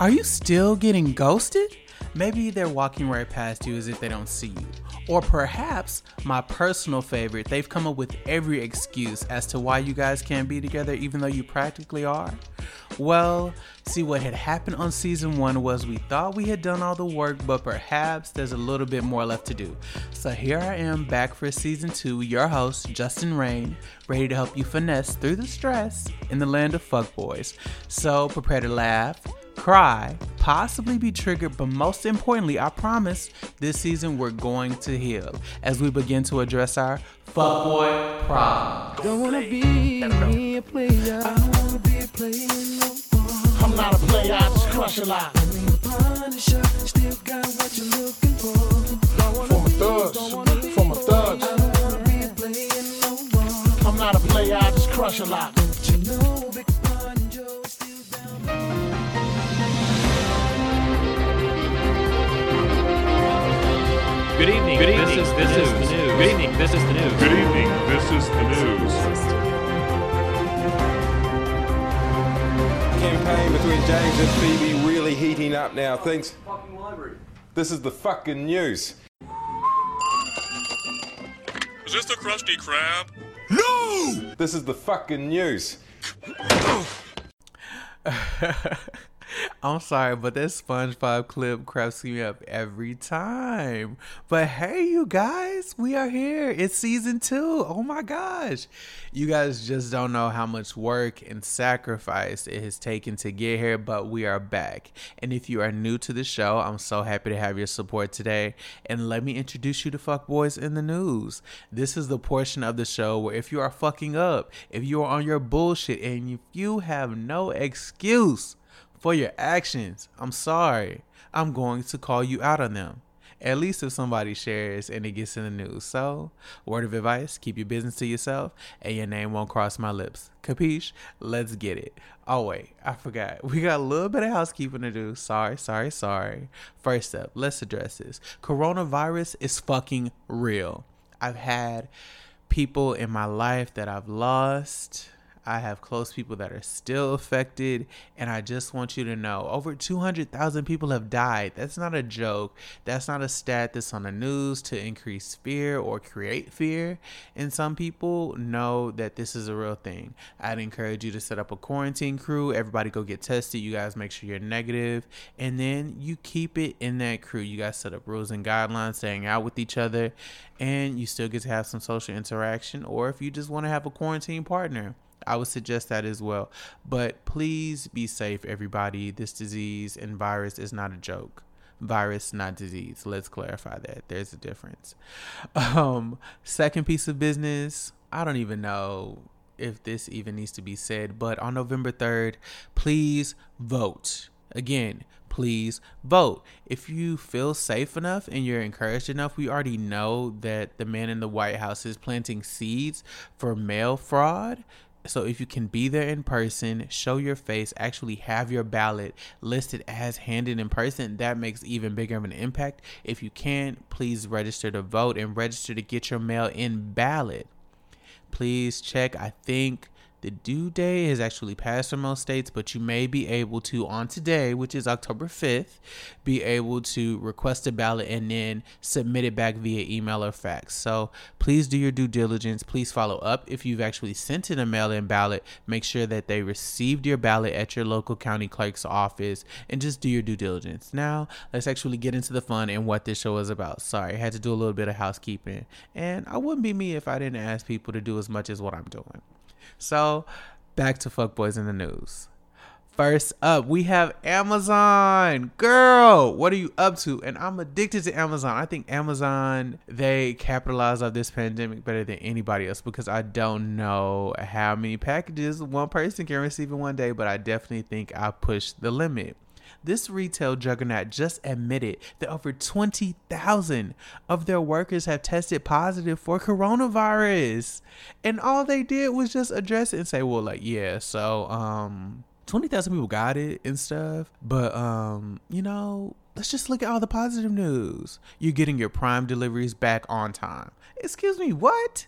Are you still getting ghosted? Maybe they're walking right past you as if they don't see you. Or perhaps, my personal favorite, they've come up with every excuse as to why you guys can't be together even though you practically are. Well, see, what had happened on season one was we thought we had done all the work, but perhaps there's a little bit more left to do. So here I am back for season two, your host, Justin-Rayne, ready to help you finesse through the stress in the land of fuckboys. So prepare to laugh cry, possibly be triggered, but most importantly, I promise this season we're going to heal as we begin to address our fuckboy problem. Don't wanna be a player. I don't wanna be a player no more. I'm not a player, I just crush a lot. Punisher, still got what you're looking for. For thugs, for thugs. I don't wanna be a player no more. I'm not a player, I just crush a lot. Don't you know, Good evening. Good evening. This is, this is the news. Good evening. This is the news. Good evening. This is the news. Campaign between James and Phoebe really heating up now. Thanks. This is the fucking news. Is this the Krusty Krab? No! This is the fucking news. I'm sorry, but that SpongeBob clip cracks me up every time. But hey, you guys, we are here. It's season two. Oh my gosh. You guys just don't know how much work and sacrifice it has taken to get here, but we are back. And if you are new to the show, I'm so happy to have your support today. And let me introduce you to Fuck Boys in the News. This is the portion of the show where if you are fucking up, if you are on your bullshit, and if you have no excuse, for your actions. I'm sorry. I'm going to call you out on them. At least if somebody shares and it gets in the news. So, word of advice keep your business to yourself and your name won't cross my lips. Capiche? Let's get it. Oh, wait, I forgot. We got a little bit of housekeeping to do. Sorry, sorry, sorry. First up, let's address this. Coronavirus is fucking real. I've had people in my life that I've lost I have close people that are still affected, and I just want you to know over 200,000 people have died. That's not a joke. That's not a stat that's on the news to increase fear or create fear. And some people know that this is a real thing. I'd encourage you to set up a quarantine crew. Everybody go get tested. You guys make sure you're negative, and then you keep it in that crew. You guys set up rules and guidelines, staying out with each other, and you still get to have some social interaction. Or if you just want to have a quarantine partner, I would suggest that as well. But please be safe, everybody. This disease and virus is not a joke. Virus, not disease. Let's clarify that. There's a difference. Um, second piece of business. I don't even know if this even needs to be said, but on November 3rd, please vote. Again, please vote. If you feel safe enough and you're encouraged enough, we already know that the man in the White House is planting seeds for mail fraud. So if you can be there in person, show your face, actually have your ballot listed as handed in person, that makes even bigger of an impact. If you can't, please register to vote and register to get your mail in ballot. Please check. I think the due date has actually passed for most states, but you may be able to, on today, which is October 5th, be able to request a ballot and then submit it back via email or fax. So please do your due diligence. Please follow up. If you've actually sent in a mail in ballot, make sure that they received your ballot at your local county clerk's office and just do your due diligence. Now, let's actually get into the fun and what this show is about. Sorry, I had to do a little bit of housekeeping. And I wouldn't be me if I didn't ask people to do as much as what I'm doing. So, back to fuckboys in the news. First up, we have Amazon. Girl, what are you up to? And I'm addicted to Amazon. I think Amazon, they capitalize off this pandemic better than anybody else because I don't know how many packages one person can receive in one day, but I definitely think I pushed the limit. This retail juggernaut just admitted that over 20,000 of their workers have tested positive for coronavirus. And all they did was just address it and say, well, like, yeah, so, um, 20,000 people got it and stuff. But, um, you know, let's just look at all the positive news. You're getting your prime deliveries back on time. Excuse me, what?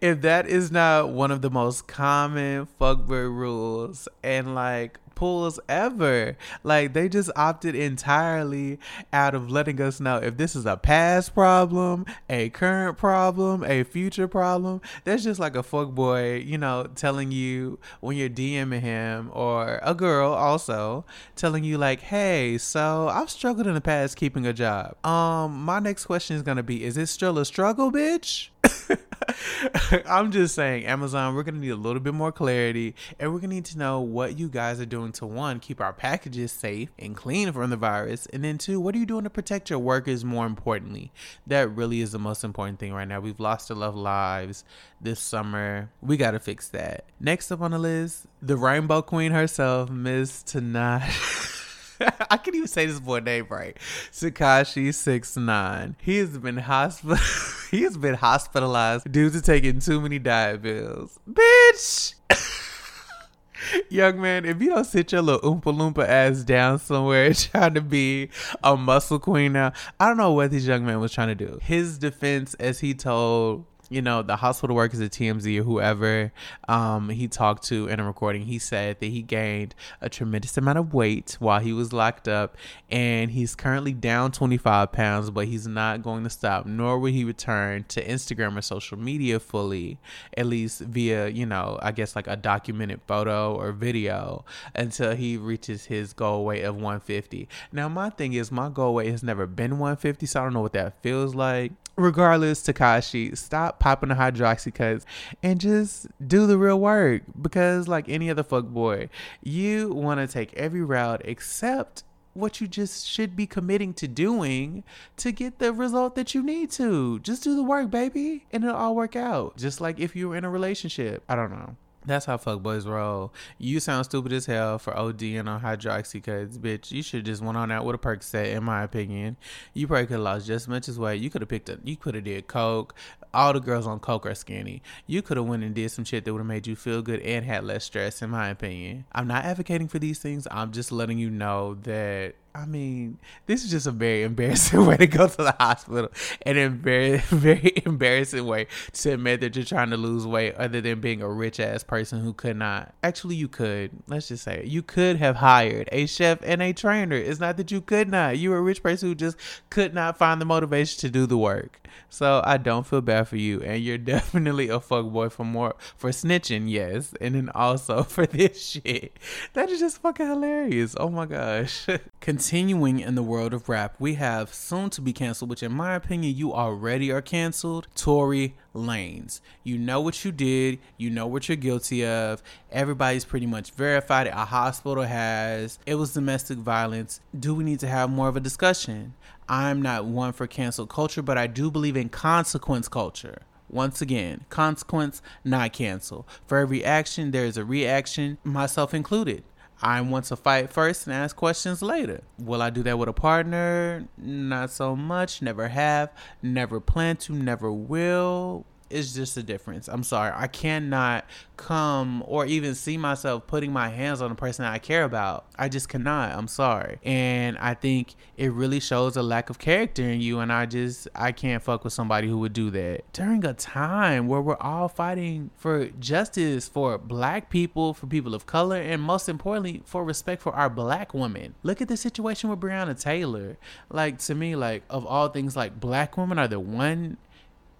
If that is not one of the most common fuckboy rules and like pulls ever. Like they just opted entirely out of letting us know if this is a past problem, a current problem, a future problem. That's just like a fuck boy, you know, telling you when you're DMing him or a girl also telling you like, "Hey, so I've struggled in the past keeping a job. Um, my next question is gonna be, is it still a struggle, bitch?" I'm just saying, Amazon, we're gonna need a little bit more clarity, and we're gonna need to know what you guys are doing to one, keep our packages safe and clean from the virus, and then two, what are you doing to protect your workers? More importantly, that really is the most important thing right now. We've lost a lot of lives this summer. We gotta fix that. Next up on the list, the Rainbow Queen herself, Miss Tanash. I can't even say this boy name right. Tekashi six nine. He has been hospital. he has been hospitalized due to taking too many diet pills. Bitch. Young man, if you don't sit your little oompa loompa ass down somewhere trying to be a muscle queen now, I don't know what this young man was trying to do. His defense, as he told you know, the hospital workers at TMZ or whoever um, he talked to in a recording, he said that he gained a tremendous amount of weight while he was locked up, and he's currently down 25 pounds, but he's not going to stop, nor will he return to Instagram or social media fully, at least via, you know, I guess like a documented photo or video until he reaches his goal weight of 150. Now, my thing is, my goal weight has never been 150, so I don't know what that feels like regardless, Tekashi, stop popping the hydroxycuts and just do the real work. Because like any other fuck boy, you want to take every route except what you just should be committing to doing to get the result that you need to. Just do the work, baby, and it'll all work out. Just like if you were in a relationship. I don't know. That's how fuckboys roll. You sound stupid as hell for ODing on hydroxycuts, bitch. You should just went on out with a Percocet, in my opinion. You probably could have lost just as much as weight. You could have picked up. You could have did coke. All the girls on coke are skinny. You could have went and did some shit that would have made you feel good and had less stress, in my opinion. I'm not advocating for these things. I'm just letting you know that I mean, this is just a very embarrassing way to go to the hospital, and a very, very embarrassing way to admit that you're trying to lose weight, other than being a rich ass person who could not. Actually, you could. Let's just say it. You could have hired a chef and a trainer. It's not that you could not. You were a rich person who just could not find the motivation to do the work. So I don't feel bad for you, and you're definitely a fuck boy for more for snitching, yes, and then also for this shit. That is just fucking hilarious. Oh my gosh. Continuing in the world of rap, we have soon to be canceled, which in my opinion you already are canceled. Tory Lanez. You know what you did, you know what you're guilty of. Everybody's pretty much verified. A hospital has. It was domestic violence. Do we need to have more of a discussion? I'm not one for cancel culture, but I do believe in consequence culture. Once again, consequence, not cancel. For every action, there is a reaction, myself included. I want to fight first and ask questions later. Will I do that with a partner? Not so much. Never have. Never plan to. Never will it's just a difference. I'm sorry. I cannot come or even see myself putting my hands on a person I care about. I just cannot. I'm sorry. And I think it really shows a lack of character in you. And I just, I can't fuck with somebody who would do that during a time where we're all fighting for justice for black people, for people of color, and most importantly, for respect for our black women. Look at the situation with Breonna Taylor. Like, to me, like, of all things, like, black women are the one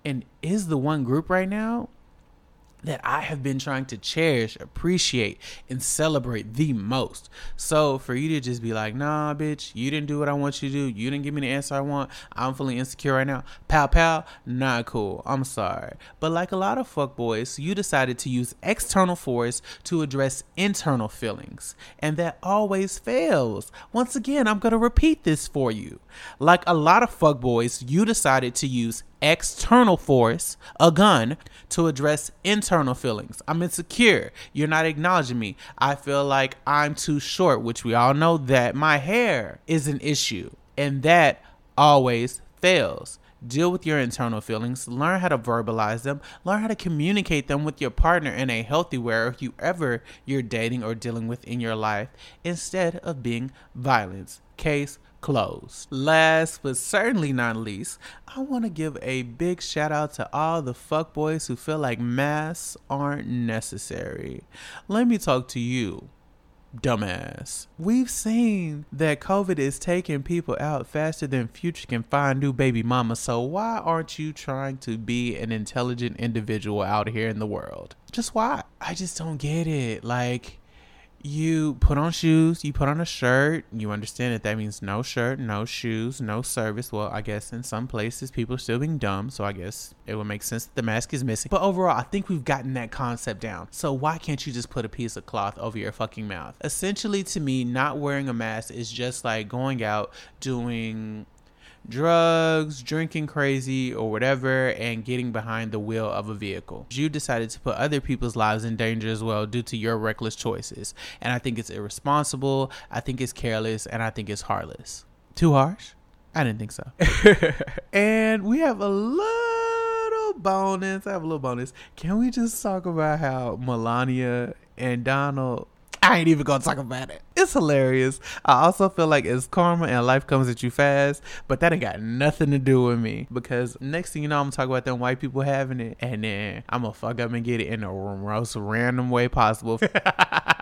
and is the one group right now that I have been trying to cherish, appreciate, and celebrate the most. So for you to just be like, nah, bitch, you didn't do what I want you to do. You didn't give me the answer I want. I'm feeling insecure right now. Pow pow, not cool. I'm sorry. But like a lot of fuckboys, you decided to use external force to address internal feelings. And that always fails. Once again, I'm gonna repeat this for you. Like a lot of fuckboys, you decided to use external force, a gun, to address internal feelings. I'm insecure. You're not acknowledging me. I feel like I'm too short, which we all know that my hair is an issue. And that always fails. Deal with your internal feelings, learn how to verbalize them, learn how to communicate them with your partner in a healthy way or whoever you're dating or dealing with in your life instead of being violence. Case closed. Last but certainly not least, I want to give a big shout out to all the fuckboys who feel like masks aren't necessary. Let me talk to you dumbass. We've seen that COVID is taking people out faster than Future can find new baby mama. So why aren't you trying to be an intelligent individual out here in the world? Just why? I just don't get it. Like you put on shoes, you put on a shirt, you understand that that means no shirt, no shoes, no service. Well, I guess in some places people are still being dumb, so I guess it would make sense that the mask is missing. But overall, I think we've gotten that concept down. So why can't you just put a piece of cloth over your fucking mouth? Essentially, to me, not wearing a mask is just like going out doing drugs, drinking crazy, or whatever, and getting behind the wheel of a vehicle. You decided to put other people's lives in danger as well due to your reckless choices. And I think it's irresponsible, I think it's careless, and I think it's heartless. Too harsh? I didn't think so. and we have a little bonus. I have a little bonus. Can we just talk about how Melania and Donald I ain't even gonna talk about it. It's hilarious. I also feel like it's karma and life comes at you fast, but that ain't got nothing to do with me because next thing you know, I'm gonna talk about them white people having it, and then I'm gonna fuck up and get it in the most random way possible.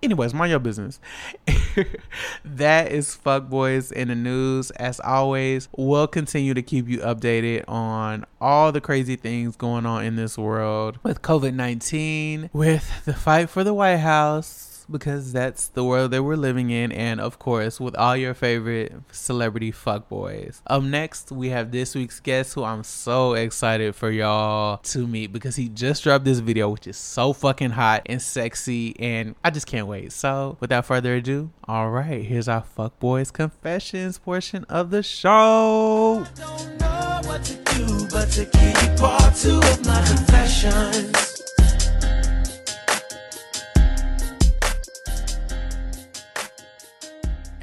Anyways, mind your business. that is fuck boys in the news. As always, we'll continue to keep you updated on all the crazy things going on in this world with COVID 19, with the fight for the White House because that's the world that we're living in, and of course, with all your favorite celebrity fuckboys. Up next, we have this week's guest who I'm so excited for y'all to meet because he just dropped this video, which is so fucking hot and sexy, and I just can't wait. So, without further ado, all right, here's our fuckboys confessions portion of the show. But to keep part two of my confessions.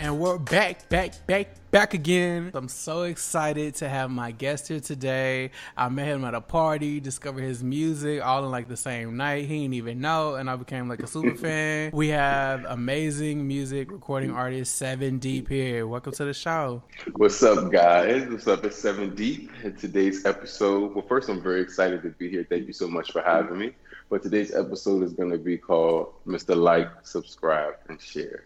And we're back, back, back, back again. I'm so excited to have my guest here today. I met him at a party, discovered his music all in like the same night. He didn't even know, and I became like a super fan. We have amazing music recording artist Sevndeep here. Welcome to the show. What's up, guys? What's up? It's Sevndeep. In today's episode, well, first, I'm very excited to be here. Thank you so much for having me. But today's episode is going to be called Mr. Like, Subscribe, and Share.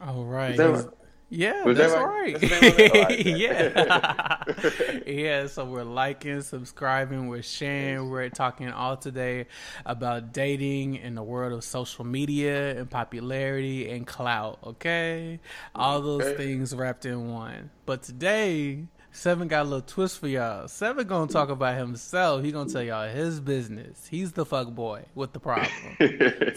All right. That Yeah, that's right? right. That's the name of it? All right. yeah. yeah, so we're liking, subscribing, we're sharing, we're talking all today about dating in the world of social media and popularity and clout, okay? All those Okay. things wrapped in one. But today, Seven got a little twist for y'all. Seven gonna talk about himself. He gonna tell y'all his business. He's the fuck boy with the problem.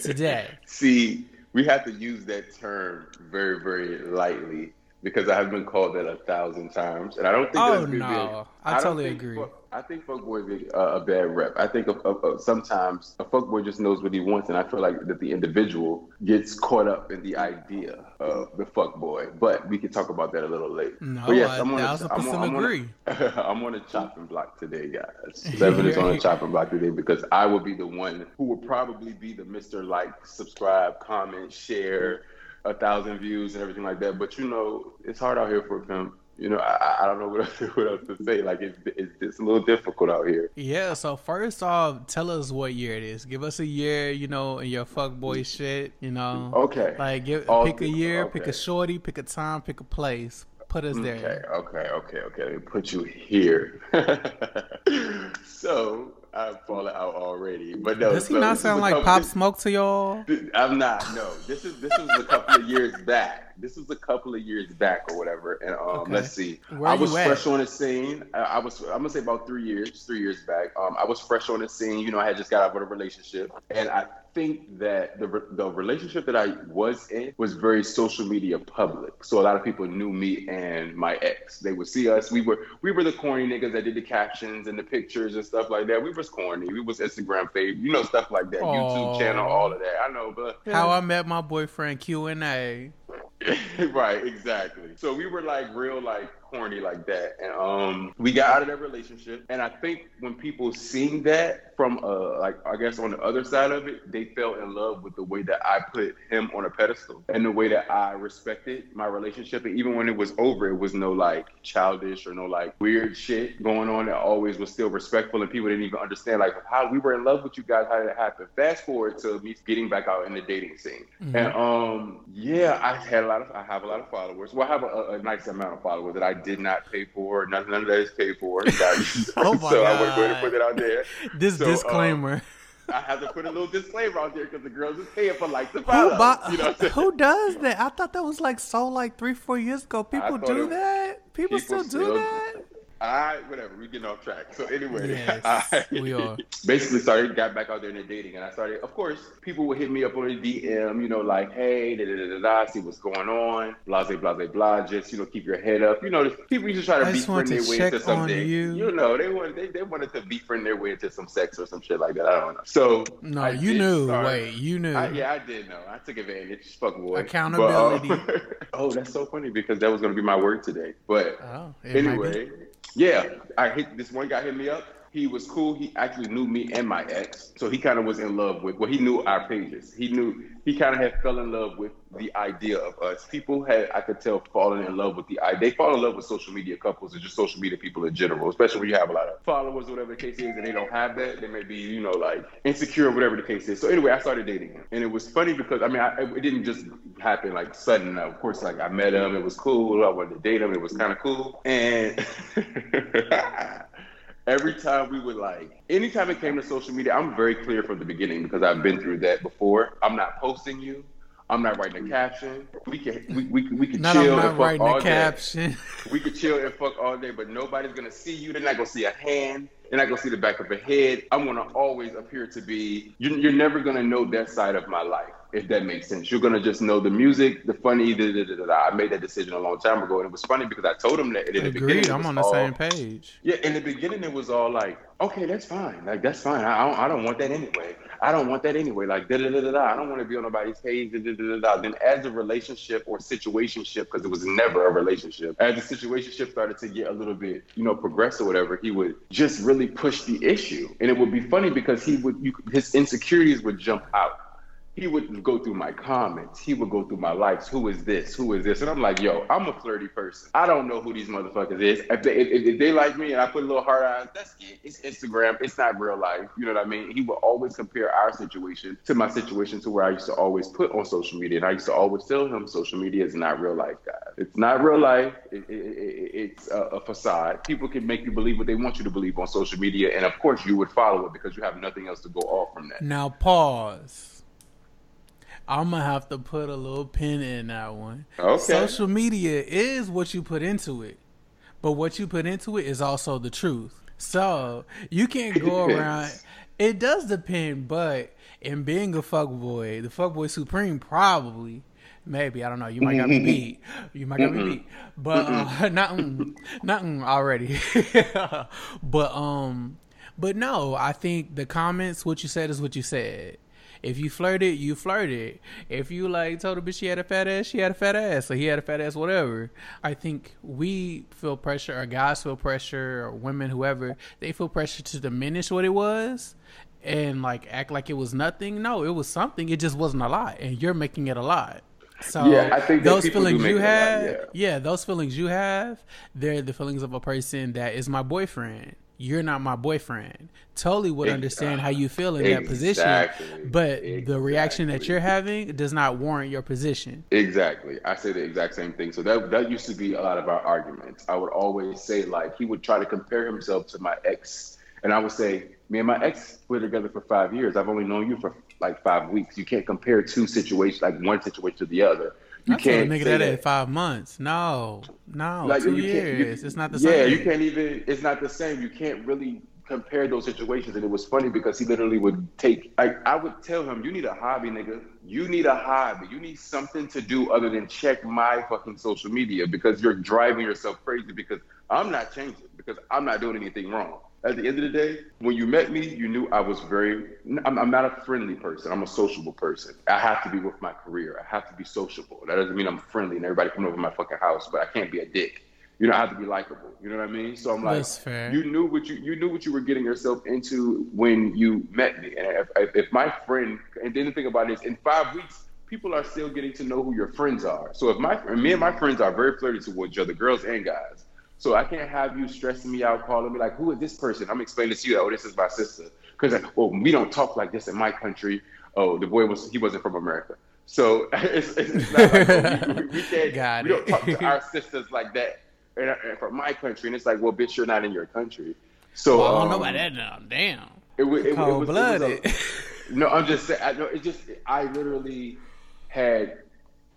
Today. See, we have to use that term very, very lightly because I have been called that a thousand times, and I don't think Oh, that's no. I totally think agree. I think fuckboys get uh, a bad rep. I think of, of, of sometimes a fuckboy just knows what he wants, and I feel like that the individual gets caught up in the idea of the fuckboy. But we can talk about that a little later. No, But I I'm on a- thousand I'm on- I'm on a- agree. I'm on a chopping block today, guys. Seven is on a chopping block today because I will be the one who will probably be the Mr. Like, subscribe, comment, share, a thousand views and everything like that. But you know, it's hard out here for a pimp. You know, I, I don't know what else, what else to say. Like, it's, it's, it's a little difficult out here. Yeah, so first off, tell us what year it is. Give us a year, you know, in your fuckboy shit, you know. Okay. Like give, All- pick a year, pick a shorty, pick a time, pick a place. Put us Okay, there. okay, okay, okay. Let me put you here. so I've fallen out already, but no. Does he so not sound like Pop Smoke to y'all? I'm not. No, this is this was a couple of years back. This was a couple of years back or whatever. And um, Okay. let's see. Where I was fresh on the scene. I, I was. I'm gonna say about three years. Three years back. Um, I was fresh on the scene. You know, I had just got out of a relationship, and I think that the the relationship that I was in was very social media public. So a lot of people knew me and my ex. They would see us. We were we were the corny niggas that did the captions and the pictures and stuff like that. We was corny. We was Instagram fave. You know, stuff like that. Aw. YouTube channel, all of that. I know, but How I met my boyfriend Q and A. right, exactly. So we were like real, like corny like that. And um, we got out of that relationship. And I think when people seeing that from uh, like I guess on the other side of it, they fell in love with the way that I put him on a pedestal and the way that I respected my relationship. And even when it was over, it was no like childish or no like weird shit going on. It always was still respectful, and people didn't even understand like how we were in love with you guys. How did it happen? Fast forward to me getting back out in the dating scene, and um, yeah, I had a lot of I have a lot of followers. Well, I have a, a nice amount of followers that I did not pay for. None, none of that is paid for. Oh my so I would go ahead and put it out there. This So, um, disclaimer. I have to put a little disclaimer out there because the girls is paying for likes and Who, follows. you know what I'm saying? who does that? I thought that was like so like three, four years ago. People do it- that. People, people still do still- that. I whatever. We getting off track. So anyway, Yes, I we are. basically started got back out there in the dating, and I started. Of course, people would hit me up on the DM, you know, like, hey, da da da da, da see what's going on, blah blah blah. Just you know, keep your head up. You know, people used to try to befriend their way into something. you. know, they wanted they, they wanted to befriend their way into some sex or some shit like that. I don't know. So No, I you knew. start- Wait, you knew. I, yeah, I did know. I took advantage. Fuck boy. Accountability. But, um, oh, that's so funny because that was going to be my word today. But Oh, it might be. anyway, yeah, I hit this one guy hit me up. He was cool. He actually knew me and my ex, so he kind of was in love with. Well, he knew our pages. He knew he kind of had fell in love with the idea of us. People had, I could tell, fallen in love with the idea. They fall in love with social media couples and just social media people in general, especially when you have a lot of followers or whatever the case is, and they don't have that. They may be, you know, like insecure or whatever the case is. So anyway, I started dating him, and it was funny because I mean, I, it didn't just happen like sudden. Of course, like I met him, it was cool. I wanted to date him, it was kind of cool, and. Every time we would like, anytime it came to social media, I'm very clear from the beginning because I've been through that before. I'm not posting you. I'm not writing a caption. We can we we, we can Not chill I'm and not fuck writing all a day. caption. We could chill and fuck all day, but nobody's gonna see you. They're not gonna see a hand. They're not gonna see the back of a head. I'm gonna always appear to be. You're, you're never gonna know that side of my life, if that makes sense. You're gonna just know the music, the funny. Da, da, da, da, da. I made that decision a long time ago, and it was funny because I told him that. In the beginning, Agreed. it I'm on the all- same page. yeah, in the beginning it was all like, okay, that's fine. Like that's fine. I, I don't I don't want that anyway. I don't want that anyway. Like da da da da da. I don't want to be on nobody's page. Da, da, da, da, da. Then as a relationship or situationship, because it was never a relationship, as the situationship started to get a little bit, you know, progress or whatever, he would just really push the issue, and it would be funny because he would you, his insecurities would jump out he would go through my comments. He would go through my likes. Who is this? Who is this? And I'm like, yo, I'm a flirty person. I don't know who these motherfuckers is. If they, if, if they like me and I put a little heart eyes, that's it. It's Instagram. It's not real life. You know what I mean? He would always compare our situation to my situation to where I used to always put on social media. And I used to always tell him social media is not real life, guys. It's not real life. It, it, it, it's a, a facade. People can make you believe what they want you to believe on social media. And of course, you would follow it because you have nothing else to go off from that. Now pause. I'm gonna have to put a little pin in that one. Okay. Social media is what you put into it, but what you put into it is also the truth. So you can't go around. It does depend, but in being a fuckboy, the fuckboy supreme probably. Maybe I don't know. You might got me beat. You might got me beat, but uh, not mm, not mm, already. but um, but no. I think the comments. What you said is what you said. If you flirted, you flirted. If you like told a bitch she had a fat ass, she had a fat ass. So he had a fat ass, whatever. I think we feel pressure, or guys feel pressure, or women, whoever, they feel pressure to diminish what it was and like act like it was nothing. No, it was something. It just wasn't a lot, and you're making it a lot. So Yeah, I think those feelings you a lot, have, yeah. those feelings you have, they're the feelings of a person that is my boyfriend. You're not my boyfriend. Totally would understand how you feel in that position, Exactly. but the reaction that you're having does not warrant your position. Exactly. I say the exact same thing. So that that used to be a lot of our arguments. I would always say like he would try to compare himself to my ex, and I would say, me and my ex were together for five years. I've only known you for like five weeks. You can't compare two situations, like one situation to the other. You I told a can't nigga that that. at five months. No, no, Like, two you can't- you- years. it's not the yeah, same. Yeah, you can't even. It's not the same. You can't really compare those situations. And it was funny because he literally would take. Like I would tell him, "You need a hobby, nigga. You need a hobby. You need something to do other than check my fucking social media because you're driving yourself crazy. Because I'm not changing. Because I'm not doing anything wrong." At the end of the day, when you met me, you knew I was very. I'm, I'm not a friendly person. I'm a sociable person. I have to be with my career. I have to be sociable. That doesn't mean I'm friendly and everybody coming over my fucking house, but I can't be a dick. You know, I have to be likable. You know what I mean? So I'm like, you knew what you you knew what you were getting yourself into when you met me. And if, if, if my friend, and then the thing about it is, in five weeks, people are still getting to know who your friends are. So if my and me and my friends are very flirty towards each other, girls and guys. So I can't have you stressing me out, calling me like, "Who is this person?" I'm explaining to you, "Oh, this is my sister," because well, we don't talk like this in my country. Oh, the boy was he wasn't from America, so it's, it's, not like oh, we, we, we can't Got we don't talk to our sisters like that and, and from my country. And it's like, well, bitch, you're not in your country. So Well, I don't know um, about that now. Damn. It, wa- it, it, was- it was Cold blooded. a- no, I'm just saying. I know it just. I literally had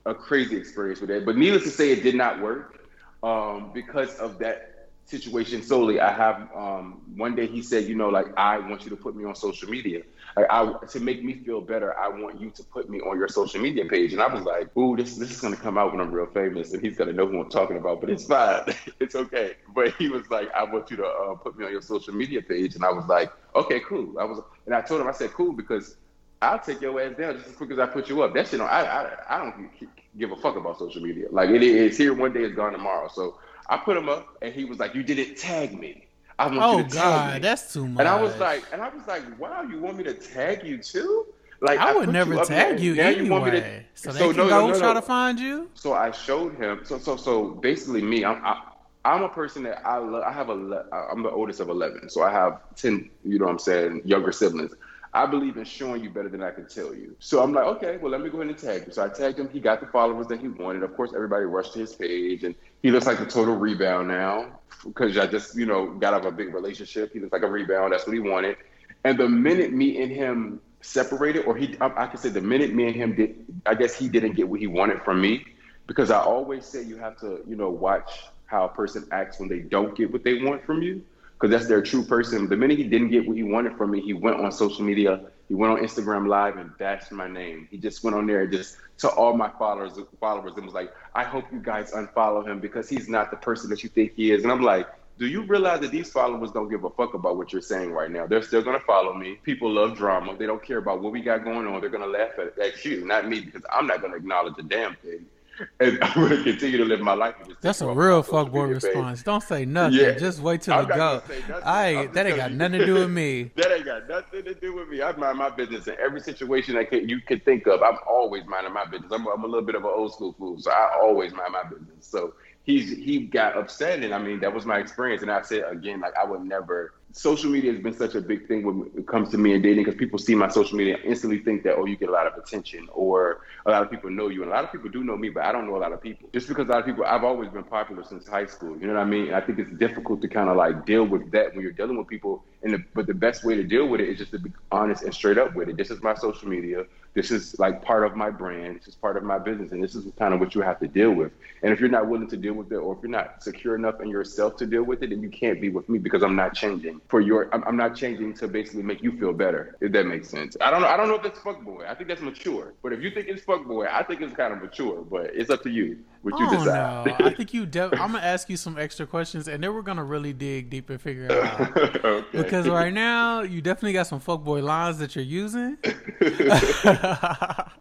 a crazy experience with it, but needless to say, it did not work um, because of that situation solely. I have um, one day he said, you know, like I want you to put me on social media. Like, I to make me feel better, I want you to put me on your social media page. And I was like, ooh, this this is gonna come out when I'm real famous, and he's gonna know who I'm talking about. But it's fine, it's okay. But he was like, I want you to uh, put me on your social media page, and I was like, okay, cool. I was, and I told him, I said, cool, because I'll take your ass down just as quick as I put you up. That shit, don't- I, I, I don't give a fuck about social media. Like it is here one day, it's gone tomorrow. So I put him up, and he was like, "You didn't tag me. I want Oh you to tag God, me." that's too much. and I was like, and I was like, "Wow, you want me to tag you too?" Like I would put never up tag you now anyway. want me to- so they so can no, go no, no, try to find you. So I showed him. So so so basically, me, I'm I, I'm a person that I love. I have a. I'm the oldest of eleven, so I have ten. You know what I'm saying? Younger siblings. I believe in showing you better than I can tell you. So I'm like, okay, well, let me go ahead and tag him. So I tagged him. He got the followers that he wanted. Of course, everybody rushed to his page, and he looks like a total rebound now because I just, you know, got out of a big relationship. He looks like a rebound. That's what he wanted. And the minute me and him separated, or he, I, I could say the minute me and him did, I guess he didn't get what he wanted from me because I always say you have to, you know, watch how a person acts when they don't get what they want from you because that's their true person. The minute he didn't get what he wanted from me, he went on social media, he went on Instagram Live and bashed my name. He just went on there just to all my followers, followers, and was like, "I hope you guys unfollow him because he's not the person that you think he is." And I'm like. Do you realize that these followers don't give a fuck about what you're saying right now? They're still gonna follow me. People love drama. They don't care about what we got going on. They're gonna laugh at, at you, not me, because I'm not gonna acknowledge a damn thing. And I'm gonna continue to live my life. That's a real fuckboy response. Don't say nothing. Yeah. Just wait till I'm it go. gonna say nothing. I ain't, that ain't got nothing to do with me. That ain't got nothing to do with me. I mind my business in every situation that can, you can think of. I'm always minding my business. I'm, I'm a little bit of an old school fool, so I always mind my business. So he's he got upset, and I mean that was my experience. And I said again, like I would never. Social media has been such a big thing when it comes to me and dating because people see my social media and instantly think that oh you get a lot of attention or a lot of people know you. And a lot of people do know me but I don't know a lot of people. Just because a lot of people I've always been popular since high school you know what I mean? And I think it's difficult to kind of like deal with that when you're dealing with people. And the, but the best way to deal with it is just to be honest and straight up with it. This is my social media. This is like part of my brand. This is part of my business. And this is kind of what you have to deal with. And if you're not willing to deal with it or if you're not secure enough in yourself to deal with it then you can't be with me because I'm not changing for your I'm, I'm not changing to basically make you feel better if that makes sense I don't know I don't know if that's fuckboy I think that's mature but if you think it's fuckboy I think it's kind of mature but it's up to you what you oh, don't decide. I think you. De- I'm gonna ask you some extra questions, and then we're gonna really dig deep and figure it out. okay. Because right now, you definitely got some fuckboy lines that you're using.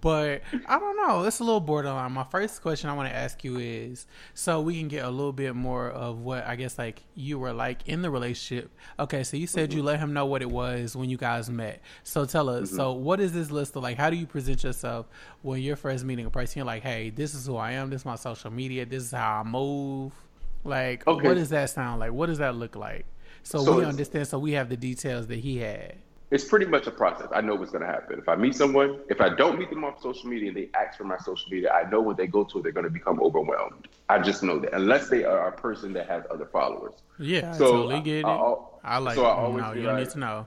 but I don't know. It's a little borderline. My first question I want to ask you is so we can get a little bit more of what I guess like you were like in the relationship. Okay, so you said you mm-hmm. let him know what it was when you guys met. So tell us, so mm-hmm. what is this list of like how do you present yourself when you're first meeting a person? You're like, hey, this is who I am, this is my social media, this is how I move. Like Okay. what does that sound like? What does that look like? So, So we understand so we have the details that he had. It's pretty much a process. I know what's going to happen. If I meet someone, if I don't meet them off social media and they ask for my social media, I know when they go to it, they're going to become overwhelmed. I just know that, unless they are a person that has other followers. Yeah, So, totally get it. I- I, I- like. so I always no, you don't like- need to know.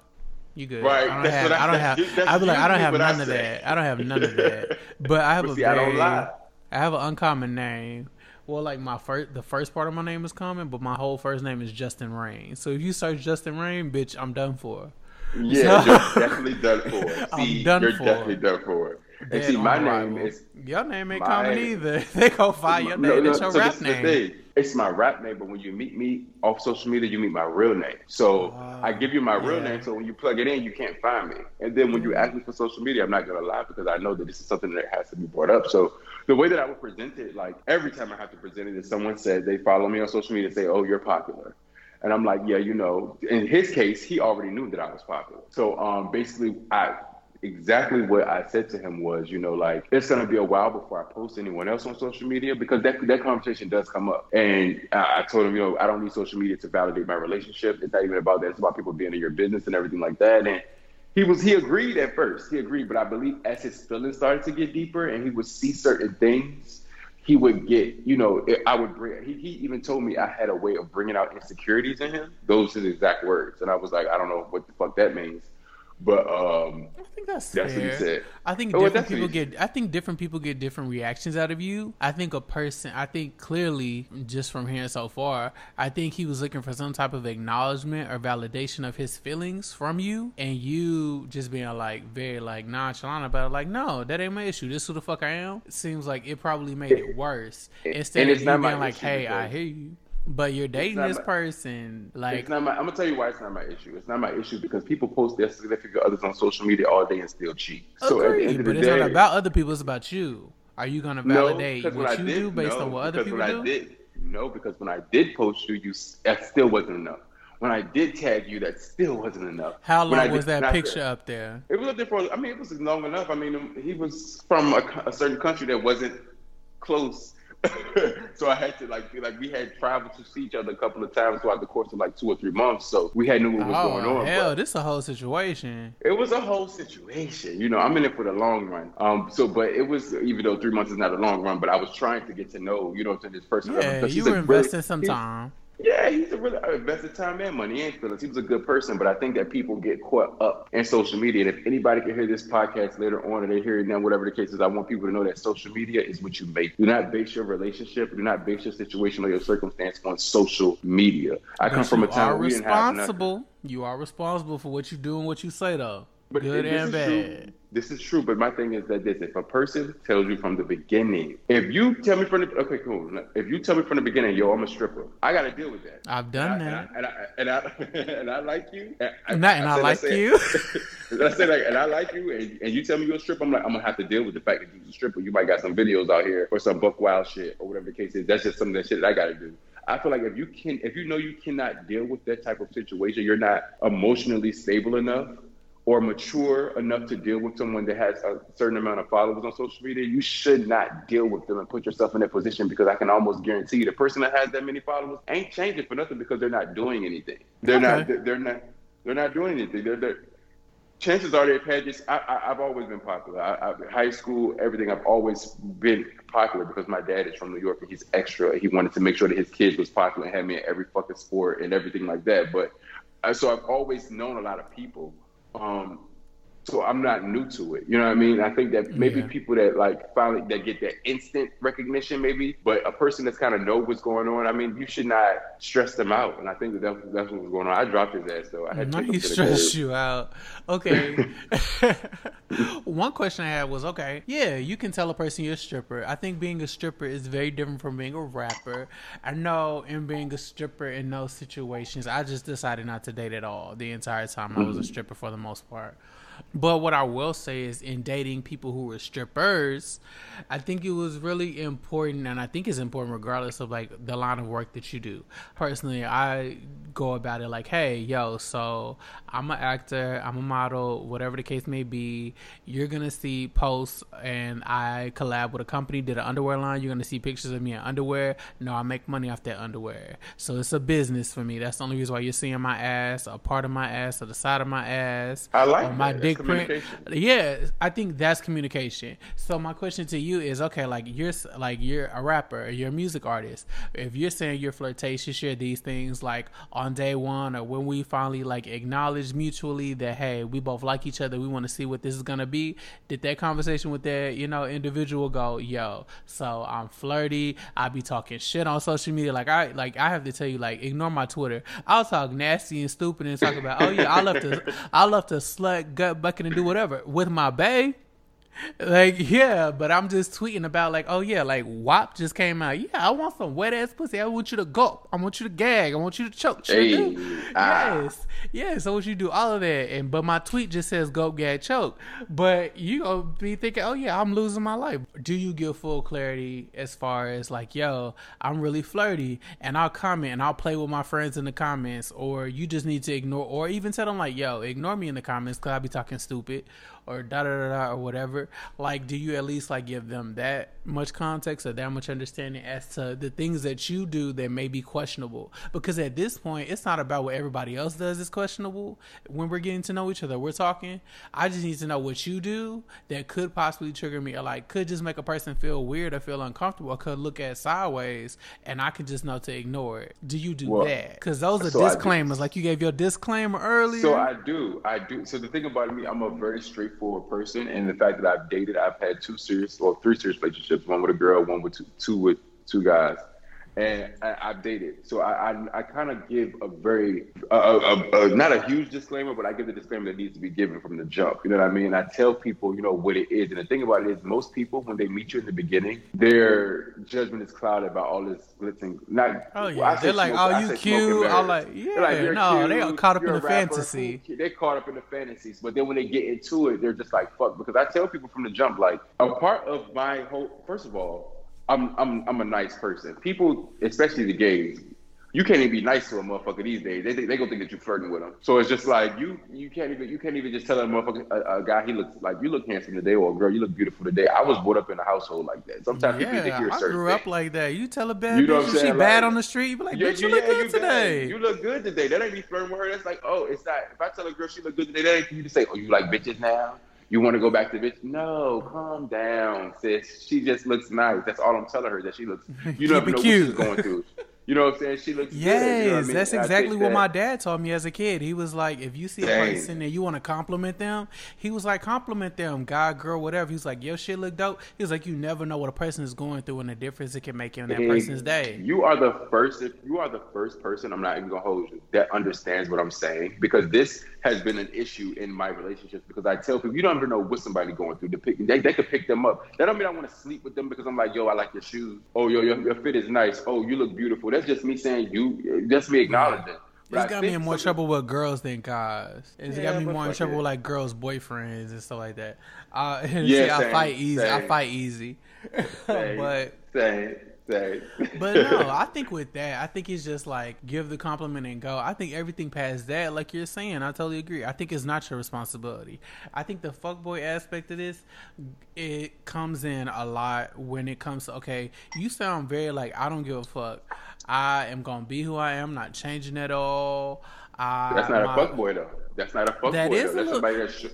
You good? Right, I don't have. I- I don't have. I be like, I don't have none of that. I don't have none of that. But I have But a see, I don't lie. I have an uncommon name. Well, like my first, the first part of my name is common, but my whole first name is Justin-Rayne. So if you search Justin-Rayne, bitch, I'm done for. Yeah, you're definitely done for. I'm See, done you're for. definitely done for. And Dead see, my arrival. name is your name ain't my- coming either. They go find your name. no, That's your so rap this is the name. thing. It's my rap name, but when you meet me off social media, you meet my real name. So ah, I give you my real yeah. name, so when you plug it in, you can't find me. And then when you mm. ask me for social media, I'm not gonna lie because I know that this is something that has to be brought up. So the way that I would present it, like every time I have to present it, is someone said they follow me on social media, and say, "Oh, you're popular." And I'm like, yeah, you know. In his case, he already knew that I was popular. So um, basically, I exactly what I said to him was, you know, like it's gonna be a while before I post anyone else on social media because that that conversation does come up. And I, told him, you know, I don't need social media to validate my relationship. It's not even about that. It's about people being in your business and everything like that. And he was he agreed at first. He agreed, but I believe as his feelings started to get deeper and he would see certain things he would get, you know, I would bring. He, he even told me I had a way of bringing out insecurities in him. Those are his exact words, and I was like, I don't know what the fuck that means, but um, I think that's, That's what he fair. said. I think Oh, different people get. I think different people get different reactions out of you. I think a person. I think clearly, just from hearing so far, I think he was looking for some type of acknowledgement or validation of his feelings from you, and you just being like very like nonchalant about it. Like, no, that ain't my issue. This is who the fuck I am. It seems like it probably made it worse. Instead and of you being like, issue hey, I hear you. But you're dating this my- person, like it's not my. I'm gonna tell you why it's not my issue. It's not my issue because people post their significant others on social media all day and still cheat. So at the end of but the it's day, not about other people. It's about you. Are you gonna validate when what you did, do based no, on what other people when do? I did, no, because when I did post you, you that still wasn't enough. When I did tag you, that still wasn't enough. How long was that picture said- up there? It was up there for. I mean, it was long enough. I mean, he was from a, a certain country that wasn't close, so I had to like like we had traveled to see each other a couple of times throughout the course of like two or three months. So we had knew what was Oh going on. hell, this a whole situation. it was a whole situation. You know, I'm in it for the long run. Um, so but it was even though three months is not a long run, but I was trying to get to know you know to this person. Yeah, you were a really- investing some time. Yeah, he's a really I invested time and money and feelings. He was a good person, but I think that people get caught up in social media. And if anybody can hear this podcast later on, or they hear it now, whatever the case is, I want people to know that social media is what you make. Do not base your relationship, do not base your situation or your circumstance on social media. I come from a you time are where didn't have nothing. responsible. You are responsible for what you do and what you say, though. But Good this and is bad. True. This is true, but my thing is that this: if a person tells you from the beginning, if you tell me from the okay, cool. If you tell me from the beginning, yo, I'm a stripper, I got to deal with that. I've done and I, that. and I and I and I, and I like you. And I, and I said- like said- you. I say like, and I like you, and, and you tell me you're a stripper. I'm like, I'm gonna have to deal with the fact that you're a stripper. You might got some videos out here or some buck wild shit or whatever the case is. That's just some of that shit that I got to do. I feel like if you can, if you know you cannot deal with that type of situation, you're not emotionally stable enough or mature enough to deal with someone that has a certain amount of followers on social media, you should not deal with them and put yourself in that position because I can almost guarantee you the person that has that many followers ain't changing for nothing because they're not doing anything. They're not. Okay. They're, they're not. They're not doing anything. They're, they're chances are they've had this. I, I, I've always been popular. I, I, high school, everything. I've always been popular because my dad is from New York and he's extra. He wanted to make sure that his kids was popular and had me in every fucking sport and everything like that. But uh, so I've always known a lot of people. Um, so I'm not new to it. You know what I mean? I think that maybe Yeah. people that like finally that get that instant recognition, maybe, but a person that's kind of know what's going on. I mean, you should not stress them out. And I think that that's, that's what was going on. I dropped his ass though. I had to No, take to the stressed you out. Okay. One question I had was okay, yeah, you can tell a person you're a stripper. I think being a stripper is very different from being a rapper. I know in being a stripper in those situations, I just decided not to date at all the entire time I was a mm-hmm. stripper for the most part. But what I will say is, in dating people who were strippers, I think it was really important, and I think it's important regardless of like the line of work that you do. Personally, I go about it like, hey, yo, so I'm an actor, I'm a model, whatever the case may be. You're gonna see posts, and I collab with a company, did an underwear line. You're gonna see pictures of me in underwear. No, I make money off that underwear, so it's a business for me. That's the only reason why you're seeing my ass, a part of my ass, or the side of my ass. I like my dick print. Yeah, I think that's communication. So my question to you is, okay, like you're like you're a rapper, you're a music artist. If you're saying you're flirtatious, share these things like on day one or when we finally like acknowledge mutually that hey, we both like each other, we want to see what this is gonna be. Did that conversation with that you know individual go, yo? So I'm flirty. I be talking shit on social media. Like I like I have to tell you, like ignore my Twitter. I'll talk nasty and stupid and talk about, oh yeah, I love to I love to slut gut bucket and do whatever with my bae. Like yeah, but I'm just tweeting about like, oh yeah, like WAP just came out. Yeah, I want some wet ass pussy. I want you to gulp. I want you to gag. I want you to choke. Hey, ah. Yes, yes. I want you to do all of that. And but my tweet just says gulp, gag, choke. But you gonna be thinking, oh yeah, I'm losing my life. Do you give full clarity as far as like, yo, I'm really flirty, and I'll comment and I'll play with my friends in the comments, or you just need to ignore, or even tell them like, yo, ignore me in the comments because I'll be talking stupid or da da da da or whatever. Like, do you at least like give them that much context or that much understanding as to the things that you do that may be questionable? Because at this point, it's not about what everybody else does is questionable. When we're getting to know each other, we're talking. I just need to know what you do that could possibly trigger me or like could just make a person feel weird or feel uncomfortable or could look at sideways and I can just know to ignore it. Do you do Well, that? Because those are so disclaimers. Like you gave your disclaimer earlier. So I do, I do. So the thing about me, I'm a very straightforward person, and the fact that I've dated, I've had two serious, well, three serious relationships, one with a girl, one with two, two with two guys, and I, I've dated. So I, I, I kind of give a very, a, a, a, not a huge disclaimer, but I give the disclaimer that needs to be given from the jump. You know what I mean? I tell people, you know, what it is, and the thing about it is, most people when they meet you in the beginning, their judgment is clouded by all this glitz and not. Oh, yeah. well, They're like, smoke- "Oh, you cute." I'm like, like, yeah, "You're no, they are caught up in the rapper, fantasy. They're caught up in the fantasies, but then when they get into it, they're just like, "Fuck." Because I tell people from the jump, like, a part of my whole. First of all, I'm I'm I'm a nice person. People, especially the gays, you can't even be nice to a motherfucker these days. They they gonna think that you're flirting with them. So it's just like you you can't even you can't even just tell a motherfucker a, a guy he looks like you look handsome today or a girl you look beautiful today. I was brought up in a household like that. Sometimes people think Yeah, you're a I certain grew up thing. like that. You tell a bad You know bitch what I'm if she saying? bad on the street, you be like, Yeah, bitch, you yeah, look good you bad. today. You look good today. That ain't me flirting with her. That's like, oh, it's not. If I tell a girl she look good today, that ain't for you to say, oh, you like bitches now. You want to go back to bitch? No, calm down, sis. She just looks nice. That's all I'm telling her. That she looks. You never it know what cute. she's going through. You know what I'm saying? She looks. good, Yes, you know I mean? that's exactly what that- my dad taught me as a kid. He was like, if you see a person and you want to compliment them, he was like, compliment them, guy, girl, whatever. He was like, your shit look dope. He was like, you never know what a person is going through and the difference it can make in that person's day. You are the first. You are the first person. I'm not even gonna hold you that understands what I'm saying because this has been an issue in my relationships. Because I tell people you don't ever know what somebody going through. Pick, they they could pick them up. That don't mean I want to sleep with them because I'm like, yo, I like your shoes. Oh, yo, your, your fit is nice. Oh, you look beautiful. That's just me saying you. That's me acknowledging. But It's I got me in more some- trouble with girls than guys. It's Yeah, got me more in fuck trouble it. with like girls' boyfriends and stuff like that. Uh, and Yeah, see, I fight easy. I fight easy. Same, but same, same. But no, I think with that, I think it's just like give the compliment and go. I think everything past that, like you're saying, I totally agree. I think it's not your responsibility. I think the fuckboy aspect of this, it comes in a lot when it comes to okay, you sound very like I don't give a fuck. I am gonna be who I am, not changing at all. I, That's not a my- fuckboy though. That's not a fuckboy. That though. is a That's little- somebody that's. sh-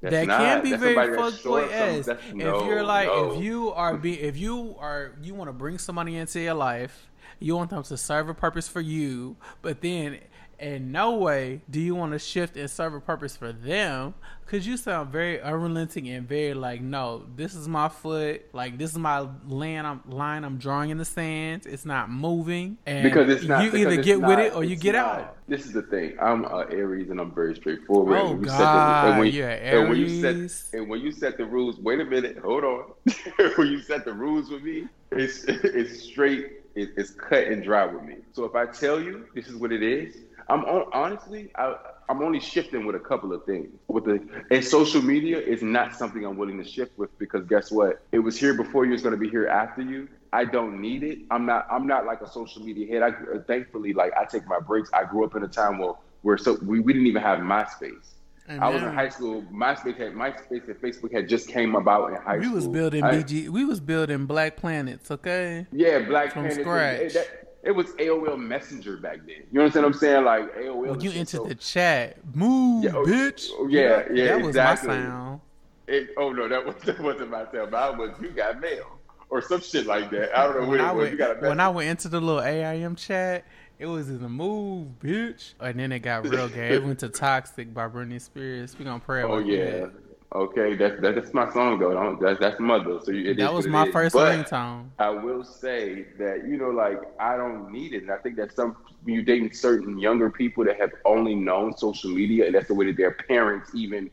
That's that not. can be That's very somebody that's short fuckboy ass. If no, you're like, no. if you are be, if you are, you want to bring somebody into your life, you want them to serve a purpose for you, but then in no way do you want to shift and serve a purpose for them, because you sound very unrelenting and very like, no, this is my foot, like this is my land, I'm line, I'm drawing in the sand. It's not moving, and because it's not. you either get with it or you get not. out. This is the thing. I'm a Aries and I'm very straightforward. Oh, And when you set God, and when, you're and when you Aries. set and when you set the rules. Wait a minute. Hold on. when you set the rules with me, it's it's straight. It's cut and dry with me. So if I tell you this is what it is, I'm on, honestly I. I'm only shifting with a couple of things. With the and social media is not something I'm willing to shift with because guess what? It was here before you. It's going to be here after you. I don't need it. I'm not. I'm not like a social media head. I thankfully like I take my breaks. I grew up in a time where where so we, we didn't even have MySpace. I was in high school. MySpace had MySpace and Facebook had just came about in high We school. was building I- BG. We was building Black Planets. Okay. Yeah, Black from Panther. scratch. That- it was AOL Messenger back then. You understand what I'm saying? Like AOL. When you entered So the chat, move, Yeah, oh, bitch. oh, yeah, yeah, That was exactly. my sound. it- oh no, that, was, that wasn't my sound. But I was. You got mail or some shit like that. I don't know When what I it was. went, You got a when I went into the little AIM chat, it was in the move, bitch. And then it got real gay. It went to Toxic by Britney Spears. We gonna pray Oh yeah. that. Okay, that's that, that's my song though. Don't, that's that's mother. So you, That was my first ringtone. I will say that you know, like I don't need it, and I think that some you dating certain younger people that have only known social media, and that's the way that their parents even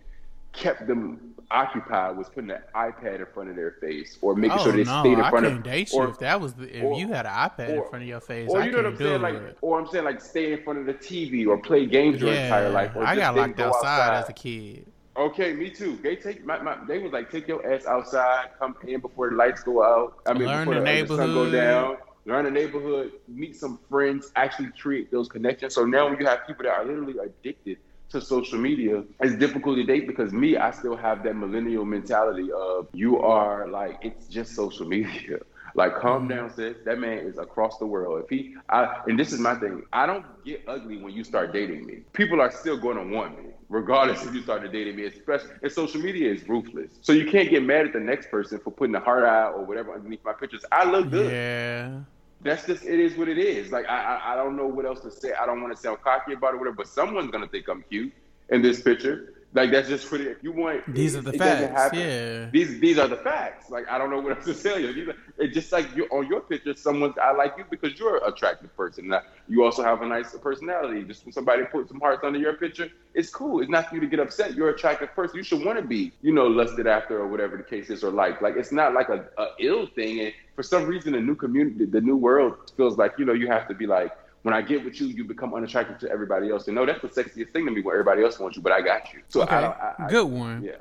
kept them occupied was putting an iPad in front of their face or making Oh sure they no, stayed in I front of date you or, if that was the, if or- you had an iPad in front of your face. or I you know what I'm saying, like, it. or I'm saying like stay in front of the TV or play games your entire life. Or I got locked go outside, as a kid. Okay, me too. They take my, my they was like take your ass outside, come in before the lights go out. I mean Learn before the the, the sun go down. Learn the neighborhood, meet some friends, actually create those connections. So now when you have people that are literally addicted to social media, it's difficult to date because me, I still have that millennial mentality of you are like it's just social media. Like, calm down, sis. That man is across the world. If he, I, and this is my thing, I don't get ugly when you start dating me. People are still going to want me, regardless if you started dating me. Especially, and social media is ruthless. So you can't get mad at the next person for putting a heart eye or whatever underneath my pictures. I look good. Yeah. That's just it is what it is. Like I, I, I don't know what else to say. I don't want to sound cocky about it, or whatever. But someone's gonna think I'm cute in this picture. Like that's just it. If you want, These it- are the facts, yeah. These these are the facts. Like I don't know what else to tell you. It's just like you on your picture. Someone's I like you because you're an attractive person. Now, you also have a nice personality. Just when somebody puts some hearts under your picture, it's cool. It's not for you to get upset. You're an attractive person. You should want to be, you know, lusted after or whatever the case is, or like like it's not like a, a ill thing. And for some reason, the new community, the new world feels like you know you have to be like. When I get with you, you become unattractive to everybody else. And no, that's the sexiest thing to me. When everybody else wants you, but I got you. So Okay, I. I, I, good one. Yeah.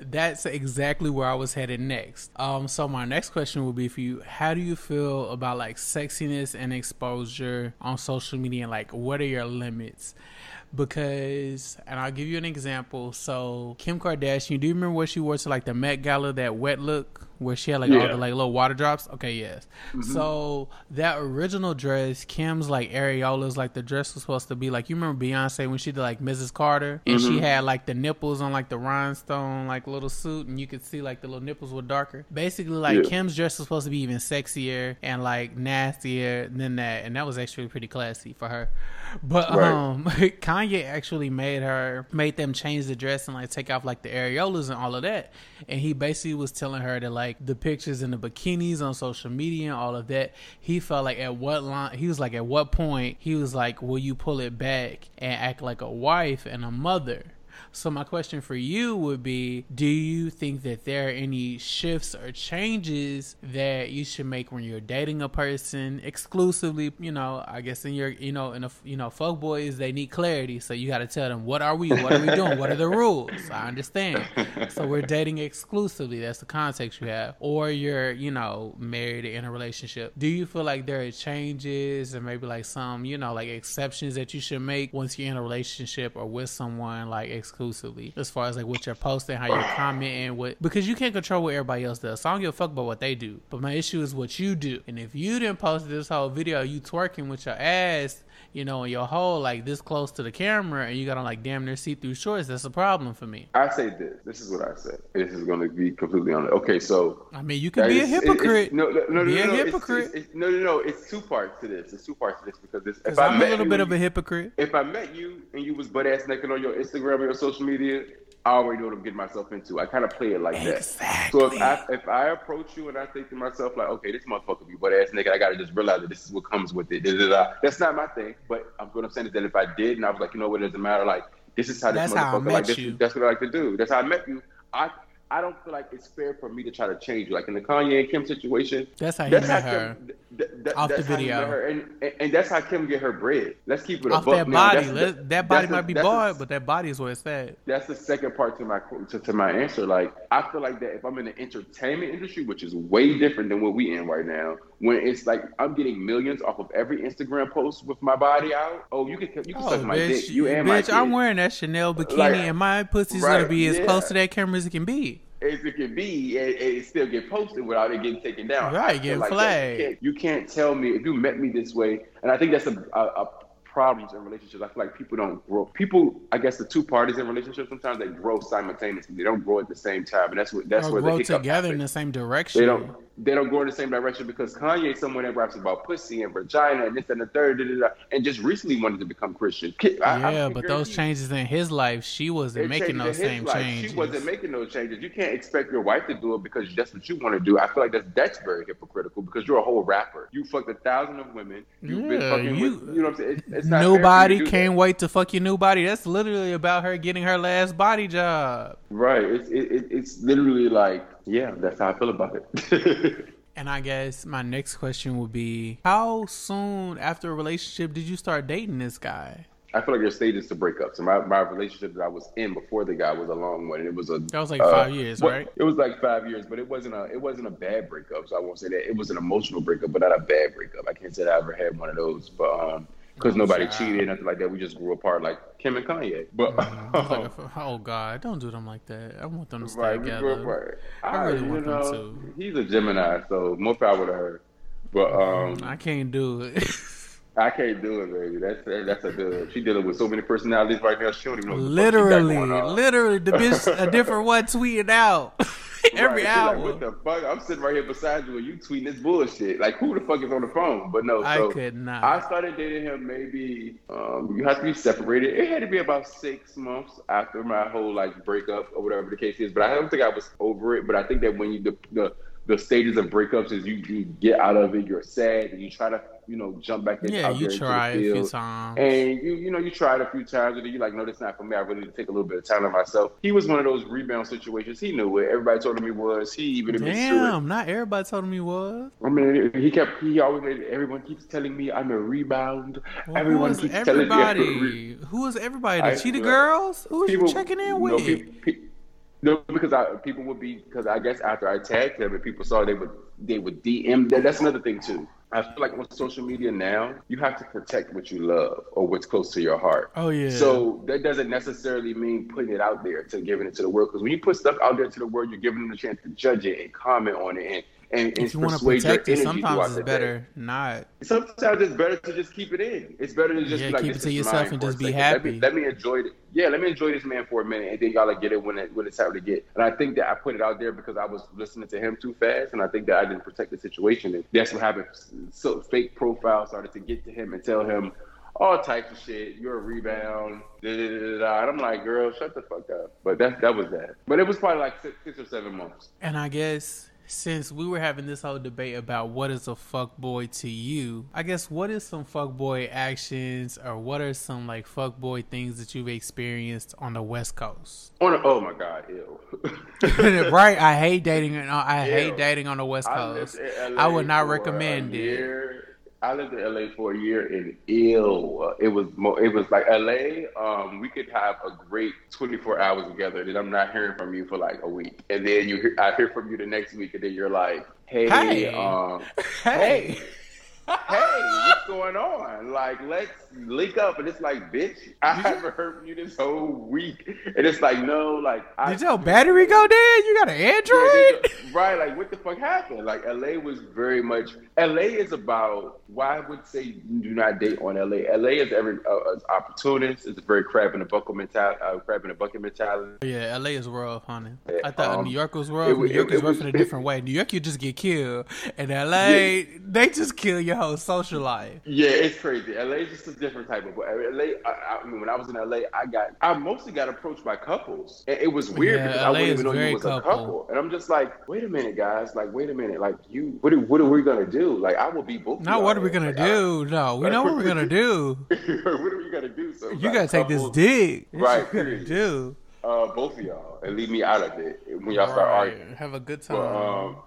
That's exactly where I was headed next. Um, so my next question would be for you: How do you feel about like sexiness and exposure on social media? And like, what are your limits? Because, and I'll give you an example. So Kim Kardashian, do you remember what she wore to like the Met Gala, that wet look? Where she had like all the like little water drops. Okay, yes. Mm-hmm. So that original dress, Kim's like areolas, like the dress was supposed to be like you remember Beyonce when she did like Mrs. Carter, and Mm-hmm. she had like the nipples on like the rhinestone like little suit, and you could see like the little nipples were darker. Basically, like Yeah. Kim's dress was supposed to be even sexier and like nastier than that, and that was actually pretty classy for her. But Right. um, Kanye actually made her made them change the dress and like take off like the areolas and all of that, and he basically was telling her to like the pictures and the bikinis on social media and all of that, he felt like at what line he was like at what point he was like, will you pull it back and act like a wife and a mother? So my question for you would be: Do you think that there are any shifts or changes that you should make when you're dating a person exclusively? You know, I guess in your, you know, in a, you know, folk boys they need clarity, so you got to tell them what are we, what are we doing, what are the rules. I understand. So we're dating exclusively. That's the context you have, or you're, you know, married in a relationship. Do you feel like there are changes and maybe like some, you know, like exceptions that you should make once you're in a relationship or with someone like exclusively, as far as like what you're posting, how you're commenting, what because you can't control what everybody else does. So I don't give a fuck about what they do. But my issue is what you do. And if you didn't post this whole video you twerking with your ass, you know, and your hole like this close to the camera, and you got on like damn near see through shorts, that's a problem for me. I say this. This is what I say. This is going to be completely honest. Okay, so I mean, you can be a It's- it's- hypocrite. no, no, no, Be no, a no, it's- hypocrite. It's, it's, no, no, no. It's two parts to this. It's two parts to this because this. If Because I I'm a little you bit of a hypocrite. If I met you and you was butt ass naked on your Instagram or your social media, I already know what I'm getting myself into. I kind of play it like that. So if I if I approach you and I think to myself like, okay, this motherfucker be butt ass naked, I gotta just realize that this is what comes with it. That's not my thing. But I'm what I'm saying is that if I did and I was like, you know what, it doesn't matter. Like this is how this That's how I motherfucker met like this. you. That's what I like to do. That's how I met you. I. I don't feel like it's fair for me to try to change you. Like in the Kanye and Kim situation, That's how he met how her. Kim, th- th- Off the that's how he video. And, and, and that's how Kim get her bread. Let's keep it Off buck that body, Let- that body might be that's the- bald, but that body is where it's at. that's the second part to my to, to my answer. Like I feel like that if I'm in the entertainment industry, which is way different than what we in right now, when it's like I'm getting millions off of every Instagram post with my body out. Oh, you can you can Oh, suck my bitch, dick. You and my bitch, I'm wearing that Chanel bikini, Like, and my pussy's right, gonna be as yeah. close to that camera as it can be. As it can be, and, and it still get posted without it getting taken down. Right, getting that flagged. You can't, you can't tell me if you met me this way, and I think that's a, a, a problems in relationships. I feel like people don't grow. People, I guess, the two parties in relationships sometimes they grow simultaneously. They don't grow at the same time, and that's what that's or where grow the together in the same direction. They don't. They don't go in the same direction because Kanye's someone that raps about pussy and vagina and this and the third, da, da, da, and just recently wanted to become Christian. I- I yeah, think but those changes in his life, she wasn't making those same life. changes. She wasn't making those changes. You can't expect your wife to do it because that's what you want to do. I feel like that's that's very hypocritical because you're a whole rapper. You fucked a thousand of women. You've been Yeah, fucking you- with, you know what I'm saying? It's, it's not fair for you Nobody can't that. wait to fuck your new body. That's literally about her getting her last body job. Right. It's it, it, it's literally like yeah, that's how I feel about it. And I guess my next question would be How soon after a relationship did you start dating this guy? I feel like your stage is to break up. So my, my relationship that I was in before the guy was a long one. It was a That was like five years, well, right? It was like five years, but it wasn't a it wasn't a bad breakup. So I won't say that it was an emotional breakup, but not a bad breakup. I can't say that I ever had one of those, but um, because nobody child. cheated, nothing like that. We just grew apart like Kim and Kanye. But It's like a- oh God, don't do them like that. I want them to stay right, we grew together. apart. I really you want them know, to. He's a Gemini, so more power to her. But um, I can't do it. I can't do it, baby. That's that's a good. She dealing with so many personalities right now. She don't even know. What the fuck she got literally, going on. literally, the bitch a different one tweeting out every Right, hour. Like, what the fuck? I'm sitting right here beside you and you tweeting this bullshit. Like, who the fuck is on the phone? But no, I so could not. I started dating him maybe, um, you have to be separated. It had to be about six months after my whole like breakup or whatever the case is. But I don't think I was over it. But I think that when you, the, the, the stages of breakups is you, you get out of it, you're sad, and you try to, you know, jump back in. yeah, you there into the try a few times. And you, you know, you tried a few times, and then you like, no, that's not for me. I really need to take a little bit of time on myself. He was one of those rebound situations. He knew it. Everybody told him he was. He even admits it. Damn, not everybody told me he was. I mean, he kept. He always. made- Everyone keeps telling me I'm a rebound. Well, everyone keeps telling me I'm a re- everybody? who is everybody? The I- cheetah girls? Who was you checking in no, with? pe- pe- no, because I, people would be because I guess after I tagged them and people saw they would they would DM. That, that's another thing too. I feel like on social media now, you have to protect what you love or what's close to your heart. Oh, yeah. So that doesn't necessarily mean putting it out there to giving it to the world. Because when you put stuff out there to the world, you're giving them a chance to judge it and comment on it and and, and if you want to persuade protect it, sometimes it's the day. better not. Sometimes it's better to just keep it in. It's better to just Yeah, like, keep it to yourself and just be second. Let happy. me, let me enjoy it. Yeah, let me enjoy this man for a minute, and then y'all like get it when it when it's time to get. And I think that I put it out there because I was listening to him too fast, and I think that I didn't protect the situation. And that's what happened. So fake profiles started to get to him and tell him all types of shit. You're a rebound. Da, da, da. And I'm like, girl, shut the fuck up. But that that was that. But it was probably like six, six or seven months. And I guess since we were having this whole debate about what is a fuck boy to you, I guess what is some fuck boy actions or what are some like fuck boy things that you've experienced on the West Coast? On a, oh my god, ew. right? I hate dating. Uh, I Ew. hate dating on the West Coast. LA I would not recommend it. I lived in LA for a year and ill. It was mo- it was like LA. Um, we could have a great 24 hours together, and I'm not hearing from you for like a week, and then you hear, I hear from you the next week, and then you're like, hey, Hey. um, Hey. hey, what's going on? Like, let's link up. And it's like, bitch, I haven't heard from you this whole week. And it's like, no, like, I, Did your battery go dead? You got an Android? these are- right, like what the fuck happened? Like LA was very much LA is about why I would say do not date on LA. LA is every uh, is opportunist. It's a very crab in the bucket mentality. Uh, crab in the bucket mentality. Yeah, LA is rough, honey. I thought Um, New York was rough. wa- New York it- is it rough in a different way. New York, you just get killed. And LA, they just kill your whole social life. Yeah, it's crazy. LA is just a different type of. LA, I, I mean, when I was in LA, I got I mostly got approached by couples. And it was weird Yeah, because I wouldn't even know you was couple. a couple. And I'm just like, wait a minute, guys. Like, wait a minute. Like, you, what are, what are we gonna do? Like, I will be of Now, what are we gonna Like, I- do? No, we know what we're gonna do. what are we gonna do? So You gotta take this dig. Right, what you gotta do. Uh, both of y'all, and leave me out of it when y'all start Right. arguing. Have a good time.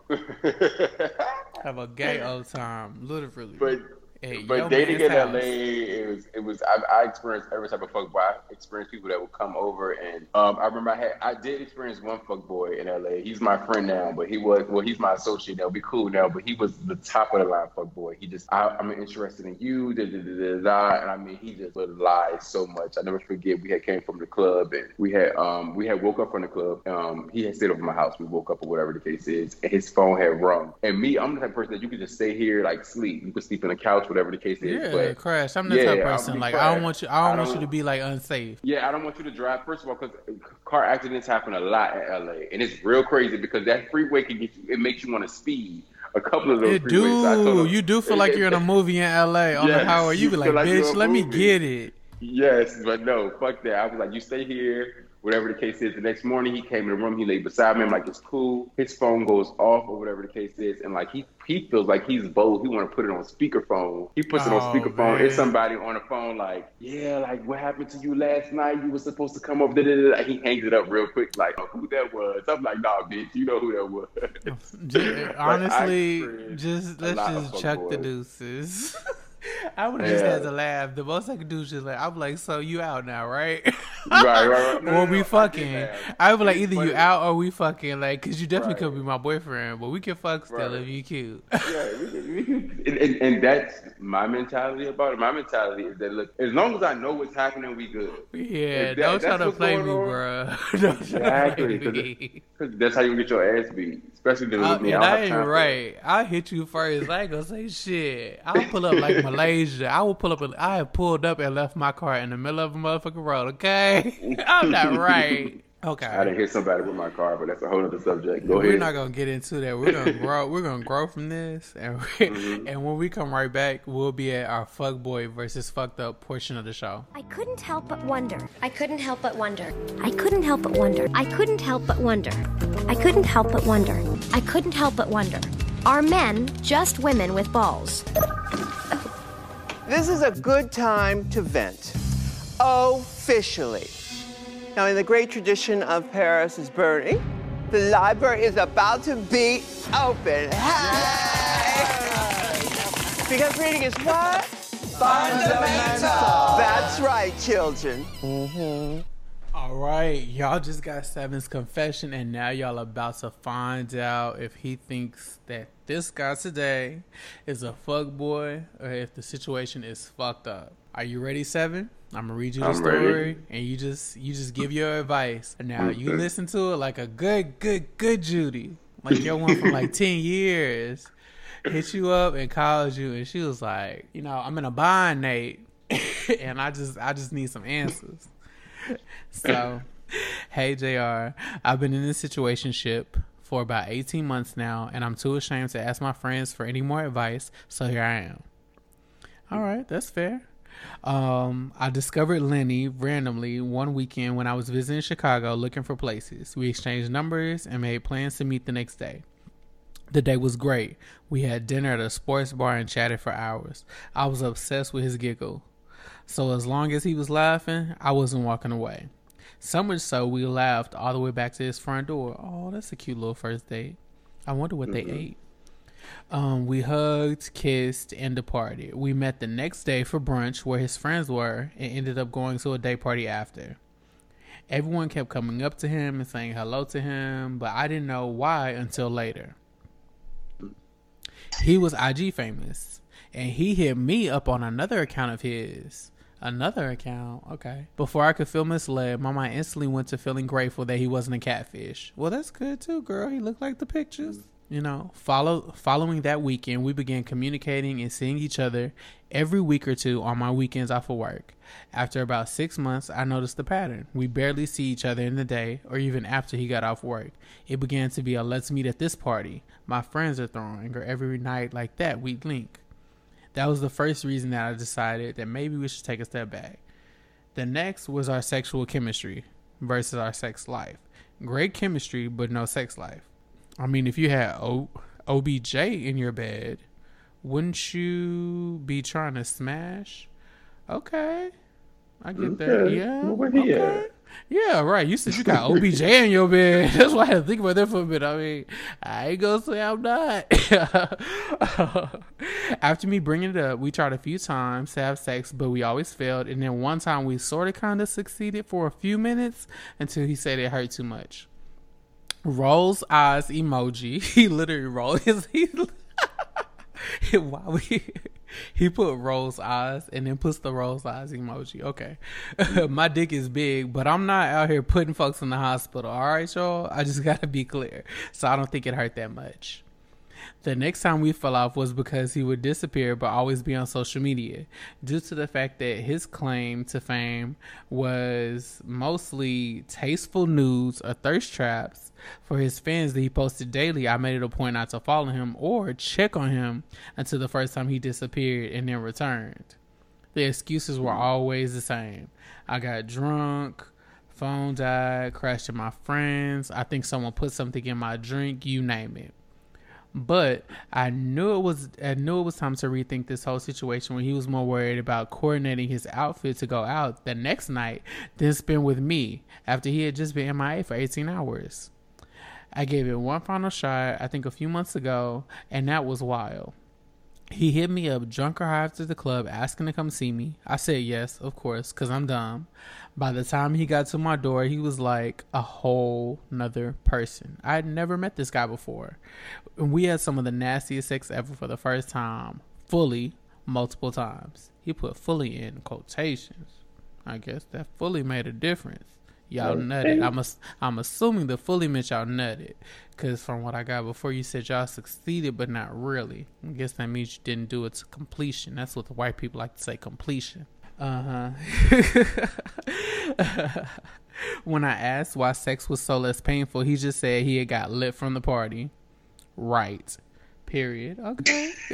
But, um, Have a gay old time, literally. but Hey, but dating in house. LA, it was it was I, I experienced every type of fuck boy. I experienced people that would come over, and um, I remember I had I did experience one fuck boy in LA. He's my friend now, but he was well, he's my associate now. We cool now, but he was the top of the line fuck boy. He just I, I'm interested in you, da, da, da, da, da. and I mean he just would lie so much. I never forget we had came from the club and we had um we had woke up from the club. Um, he had stayed over my house. We woke up or whatever the case is, and his phone had rung. And me, I'm the type of person that you could just stay here like sleep. You could sleep in the couch, whatever the case is. Yeah, but crash. I'm that Yeah, type of person. Like I don't want you. I don't I want you to be like unsafe. Yeah, I don't want you to drive. First of all, because car accidents happen a lot in LA, and it's real crazy because that freeway can get you. It makes you want to speed. a couple of those. It freeways. So I told do. him- You do feel like you're in a movie in LA on the Yes, highway. You you be like, like bitch, let me get it. Yes, but no, fuck that. I was like, you stay here, whatever the case is. The next morning, he came in the room. He laid beside me. I'm like, it's cool. His phone goes off or whatever the case is, and like he he feels like he's bold. He want to put it on speakerphone. He puts it Oh, on speakerphone. man. It's somebody on the phone like, yeah, like what happened to you last night? You were supposed to come over. Da. He hangs it up real quick, like oh, who that was. I'm like, nah, bitch, you know who that was. Ju- honestly, just let's just chuck the fuckboys. deuces. I would have just had to laugh. The most I could do is just like, I'm like, so you out now, right? right, right, right. No, no, or no, we I fucking. laugh. I would be like, either you out or we fucking. Like, cause you definitely Right. could be my boyfriend, but we can fuck still Right. if you cute. Yeah, we can, we can, and, and, and that's my mentality about it. My mentality is that look, as long as I know what's happening, we good. yeah, that- don't try to play me, on- bruh. don't try Exactly, play me. Cause that's how you get your ass beat, especially dealing with me. I I ain't right. I'll hit you first. I ain't gonna say shit. I'll pull up like Malaysia. I will pull up. And, I have pulled up and left my car in the middle of a motherfucking road. Okay, I'm not right. Okay, I didn't hit somebody with my car, but that's a whole other subject. Go we're ahead. not gonna get into that. We're gonna grow. We're gonna grow from this, and Mm-hmm. and when we come right back, we'll be at our fuck boy versus fucked up portion of the show. I couldn't help but wonder. I couldn't help but wonder. I couldn't help but wonder. I couldn't help but wonder. I couldn't help but wonder. I couldn't help but wonder. Are men just women with balls? This is a good time to vent. Officially. Now, in the great tradition of Paris is burning, the library is about to be open. Hey! Because reading is what? Fundamental. That's right, children. Mm-hmm. All right, y'all just got Seven's confession, and now y'all about to find out if he thinks that this guy today is a fuck boy or if the situation is fucked up. Are you ready, Seven? I'm gonna read you the I'm story, ready. and you just you just give your advice. And now you listen to it like a good, good, good Judy, like your one from like ten years. Hit you up and called you, and she was like, you know, I'm in a bind, Nate, and I just I just need some answers. So, hey JR, I've been in this situation ship for about 18 months now, and I'm too ashamed to ask my friends for any more advice, so here I am. All right, that's fair. Um, I discovered Lenny randomly one weekend when I was visiting Chicago looking for places. We exchanged numbers and made plans to meet the next day. The day was great. We had dinner at a sports bar and chatted for hours. I was obsessed with his giggle. So as long as he was laughing, I wasn't walking away. So much so we laughed all the way back to his front door. Oh, that's a cute little first date. I wonder what they ate. Um, we hugged, kissed, and departed. We met the next day for brunch where his friends were and ended up going to a day party after. Everyone kept coming up to him and saying hello to him, but I didn't know why until later. He was IG famous, and he hit me up on another account of his. Another account, okay. Before I could feel misled, my mind instantly went to feeling grateful that he wasn't a catfish. Well, that's good too, girl. He looked like the pictures. You know, follow following that weekend, we began communicating and seeing each other every week or two on my weekends off of work. After about six months, I noticed the pattern. We barely see each other in the day or even after he got off work. It began to be a let's meet at this party. My friends are throwing, or every night like that, we'd link. That was the first reason that I decided that maybe we should take a step back. The next was our sexual chemistry versus our sex life. Great chemistry, but no sex life. I mean, if you had o- OBJ in your bed, wouldn't you be trying to smash? Okay. I get that. Yeah. Well, okay. at? Yeah, right. You said you got OBJ in your bed. That's why I had to think about that for a bit. I mean, I ain't gonna say I'm not. After me bringing it up, we tried a few times to have sex, but we always failed. And then one time we sort of kind of succeeded for a few minutes until he said it hurt too much. Rolls eyes emoji. He literally rolled his. He, why we he put rolls eyes and then puts the rolls eyes emoji. Okay, my dick is big, but I'm not out here putting folks in the hospital. All right, y'all. I just gotta be clear, so I don't think it hurt that much. The next time we fell off was because he would disappear but always be on social media, due to the fact that his claim to fame was mostly tasteful nudes or thirst traps for his fans that he posted daily. I made it a point not to follow him or check on him until the first time he disappeared and then returned. The excuses were always the same. I got drunk, phone died, crashed in my friends. I think someone put something in my drink, you name it. But I knew it was I knew it was time to rethink this whole situation when he was more worried about coordinating his outfit to go out the next night than spend with me after he had just been in MIA for 18 hours. I gave it one final shot, I think a few months ago, and that was wild. He hit me up drunk or high after the club asking to come see me. I said yes, of course, because I'm dumb. By the time he got to my door, he was like a whole nother person. I had never met this guy before. And we had some of the nastiest sex ever for the first time, fully, multiple times. He put fully in quotations. I guess that fully made a difference. Y'all nutted. I'm, ass- I'm assuming the fully meant y'all nutted. Because from what I got before, you said y'all succeeded, but not really. I guess that means you didn't do it to completion. That's what the white people like to say completion. Uh huh. when I asked why sex was so less painful, he just said he had got lit from the party. Right. Period. Okay.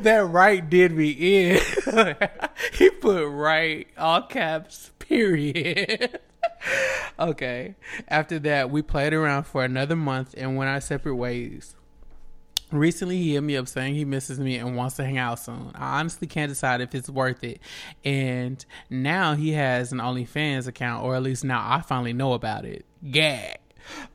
that right did me in. he put right, all caps, period. okay. After that, we played around for another month and went our separate ways. Recently, he hit me up saying he misses me and wants to hang out soon. I honestly can't decide if it's worth it. And now he has an OnlyFans account, or at least now I finally know about it. Gag.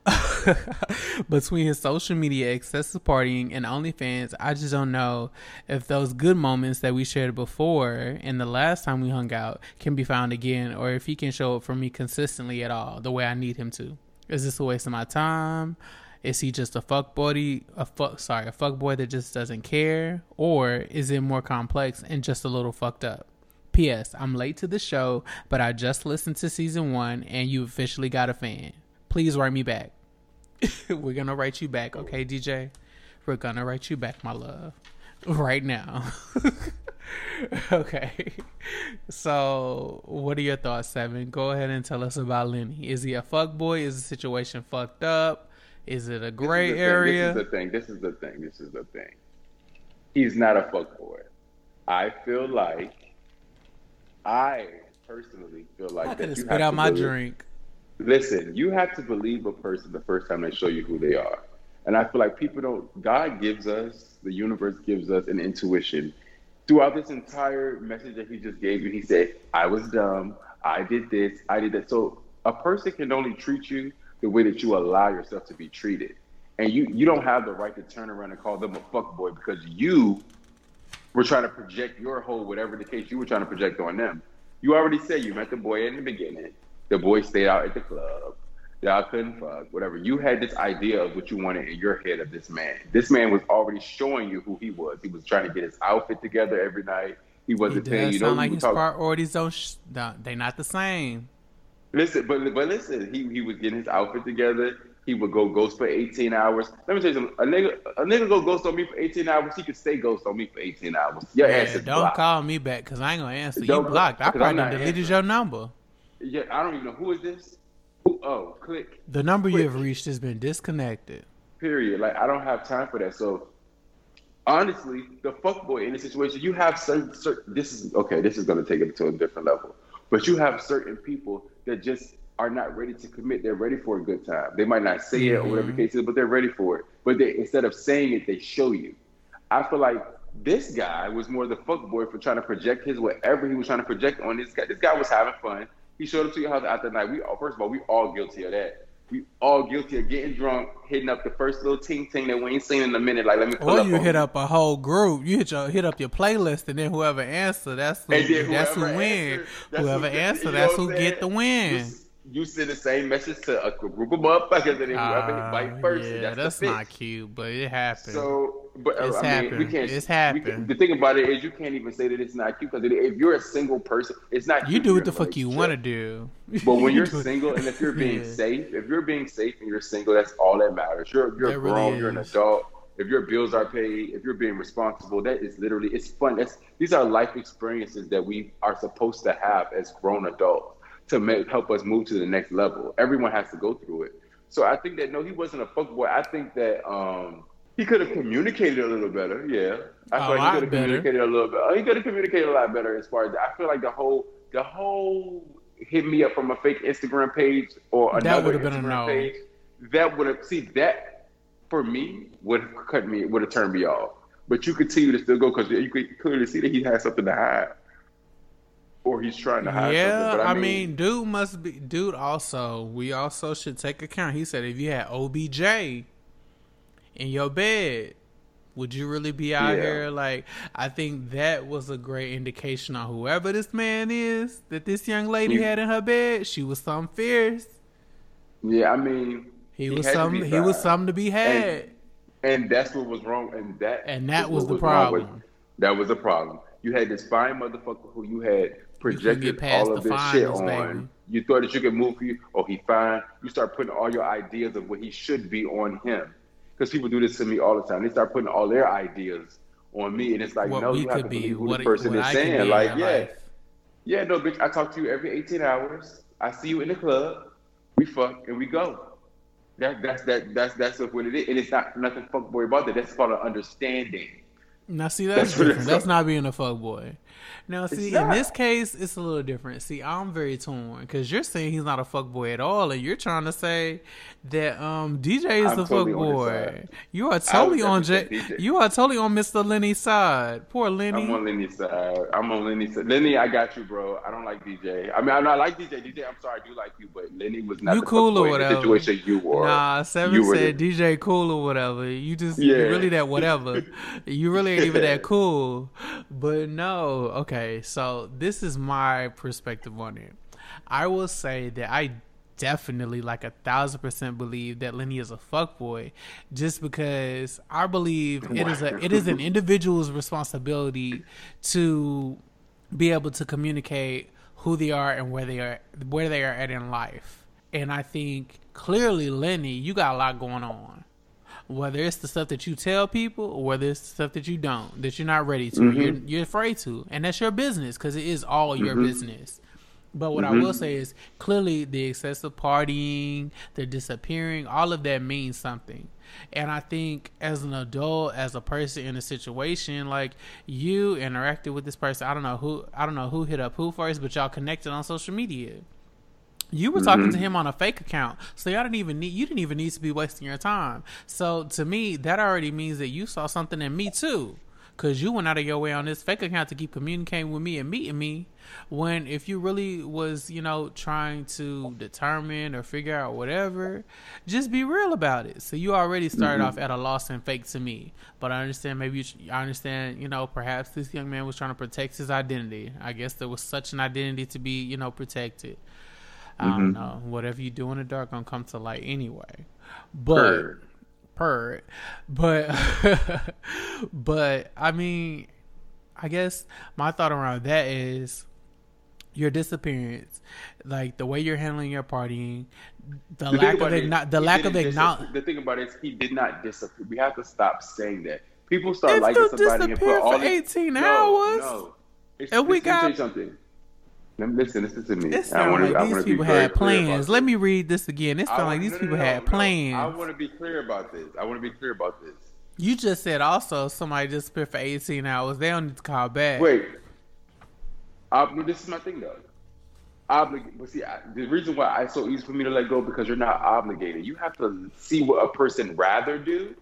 Between his social media, excessive partying, and OnlyFans, I just don't know if those good moments that we shared before and the last time we hung out can be found again, or if he can show up for me consistently at all, the way I need him to. Is this a waste of my time? Is he just a fuck body, a fuck sorry, a fuck boy that just doesn't care, or is it more complex and just a little fucked up? P.S. I'm late to the show, but I just listened to season one, and you officially got a fan. Please write me back. We're gonna write you back, okay, DJ? We're gonna write you back, my love, right now. okay. So, what are your thoughts, Seven? Go ahead and tell us about Lenny. Is he a fuck boy? Is the situation fucked up? Is it a gray this area? This is the thing. This is the thing. This is the thing. He's not a fuckboy. I feel like I personally feel like I could have spit out my believe- drink. Listen, you have to believe a person the first time they show you who they are. And I feel like people don't, God gives us, the universe gives us an intuition. Throughout this entire message that he just gave you, he said, I was dumb, I did this, I did that. So a person can only treat you the way that you allow yourself to be treated. And you, you don't have the right to turn around and call them a fuckboy because you were trying to project your whole, whatever the case you were trying to project on them. You already said you met the boy in the beginning. The boy stayed out at the club. Y'all couldn't fuck, whatever. You had this idea of what you wanted in your head of this man. This man was already showing you who he was. He was trying to get his outfit together every night. He He wasn't paying does you. sound know, like his talk- priorities don't. Sh- they not the same. Listen, but but listen, he he was getting his outfit together. He would go ghost for 18 hours. Let me tell you something. A nigga, a nigga go ghost on me for 18 hours. He could stay ghost on me for 18 hours. Your Yeah, ass is don't blocked. call me back because I ain't gonna answer. You Don't- blocked. I probably I'm done not deleted answering. your number. Yeah, I don't even know who is this. Who, oh, click. The number you have reached has been disconnected. Period. Like I don't have time for that. So honestly, the fuckboy in this situation, you have certain, certain this is okay, this is gonna take it to a different level. But you have certain people that just are not ready to commit. They're ready for a good time. They might not say it or whatever mm-hmm. the case is, but they're ready for it. But they instead of saying it, they show you. I feel like this guy was more the fuck boy for trying to project his whatever he was trying to project on this guy. This guy was having fun. He showed up to your house after night. We all, first of all, we all guilty of that. We all guilty of getting drunk, hitting up the first little ting ting that we ain't seen in a minute. Like let me pull Or up you hit you. up a whole group. You hit your hit up your playlist, and then whoever answer, that's who. That's who whoever win. answer, that's Whoever who- answer, that's who get the win. You, you send the same message to a group of motherfuckers, and then whoever Ah, hit bite first, yeah, that's, that's not cute, but it happened. So, But uh, It's I mean, we can't. It's happened. can- the thing about it is, you can't even say that it's not cute because if you're a single person, it's not. You do what the you're in a fuck you want to do. But when You you're single and if you're being Yeah. safe, if you're being safe and you're single, that's all that matters. You're you're That really grown, you're an adult. If your bills are paid, if you're being responsible, that is literally it's fun. That's these are life experiences that we are supposed to have as grown adults to make help us move to the next level. Everyone has to go through it. So I think that no, he wasn't a fuckboy. I think that um he could have communicated a little better. Yeah, I feel like lot he could have communicated a little bit. He could have communicated a lot better as far as I feel like the whole the whole hit me up from a fake Instagram page or That another a Instagram no. page. That would have see that for me would have cut me would have turned me off. But you continue to still go because you could clearly see that he has something to hide, or he's trying to hide Yeah, something. But I mean, dude must be. Dude, also, we also should take account. He said if you had OBJ in your bed, would you really be out Yeah. here? Like, I think that was a great indication on whoever this man is that this young lady He- had in her bed. She was some fierce. yeah, I mean, He was some. He was something to be had. And that's what was wrong. And that And that was was the wrong with- problem. that was the problem. You had this fine motherfucker who you had projected past all of this shit on. baby. You thought that you could move you. Oh, he fine. You start putting all your ideas of what he should be on him. Because people do this to me all the time. They start putting all their ideas on me, and it's like, What no, you have to be, who what- the person is I saying. Like, yeah, life. yeah, no, bitch. I talk to you every 18 hours. I see you in the club. We fuck and we go. That that's that that's that's what it is, and it's not nothing fuckboy about that. That's called an understanding. Now, see, that's, That's what different. it's That's not being a fuck Now, see, in this case, it's a little different. See, I'm very torn because you're saying he's not a fuck boy at all, and you're trying to say that um DJ is I'm the totally fuck boy. You are totally on J. DJ. You are totally on Mr. Lenny's side. Poor Lenny. I'm on Lenny's side. I'm on Lenny's side. Lenny, I got you, bro. I don't like DJ. I mean, I, I like DJ. DJ, I'm sorry, I do like you, but Lenny was not you the cool or whatever. the situation you were. Nah, Seven You said the- DJ cool or whatever. You just Yeah. really that whatever. you really ain't even that cool. But no, okay. So this is my perspective on it. I will say that I definitely like a thousand percent believe that Lenny is a fuckboy just because I believe it is a it is an individual's responsibility to be able to communicate who they are and where they are where they are at in life. And I think clearly Lenny, you got a lot going on. Whether it's the stuff that you tell people or whether it's the stuff that you don't, that you're not ready to, you're, mm-hmm. you're afraid to. And that's your business because it is all your mm-hmm. business. But what I mm-hmm. will say is clearly the excessive partying, the disappearing, all of that means something. And I think as an adult, as a person in a situation, like you interacted with this person, I don't know who I don't know who hit up who first, but y'all connected on social media. You were talking to mm-hmm. him on a fake account, so y'all didn't even need you didn't even need to be wasting your time. So to me, that already means that you saw something in me too, because you went out of your way on this fake account to keep communicating with me and meeting me. When if you really was, you know, trying to determine or figure out whatever, just be real about it. So you already started off mm-hmm. at a loss and fake to me. But I understand maybe you, I understand, you know, perhaps this young man was trying to protect his identity. I guess there was such an identity to be, you know, protected. I Mm-hmm. don't know. Whatever you do in the dark gonna come to light anyway. But Purr. purr. But but I mean, I guess my thought around that is your disappearance, like the way you're handling your partying, the, The lack of about it igno- the lack of acknowledgement. The thing about it is he did not disappear. We have to stop saying that. People start If liking somebody and put all for this- 18 no, hours, No. It's, and we listen, let me got- something. Let me listen. Listen to me. It I sounds like I these people had plans. Let me read this again. It I sounds like these no, people no, had no. plans. I want to be clear about this. I want to be clear about this. You just said also somebody disappeared for 18 hours. They don't need to call back. Wait. Ob- this is my thing though. Oblig- but see, I, the reason why it's so easy for me to let go because you're not obligated. You have to see what a person rather do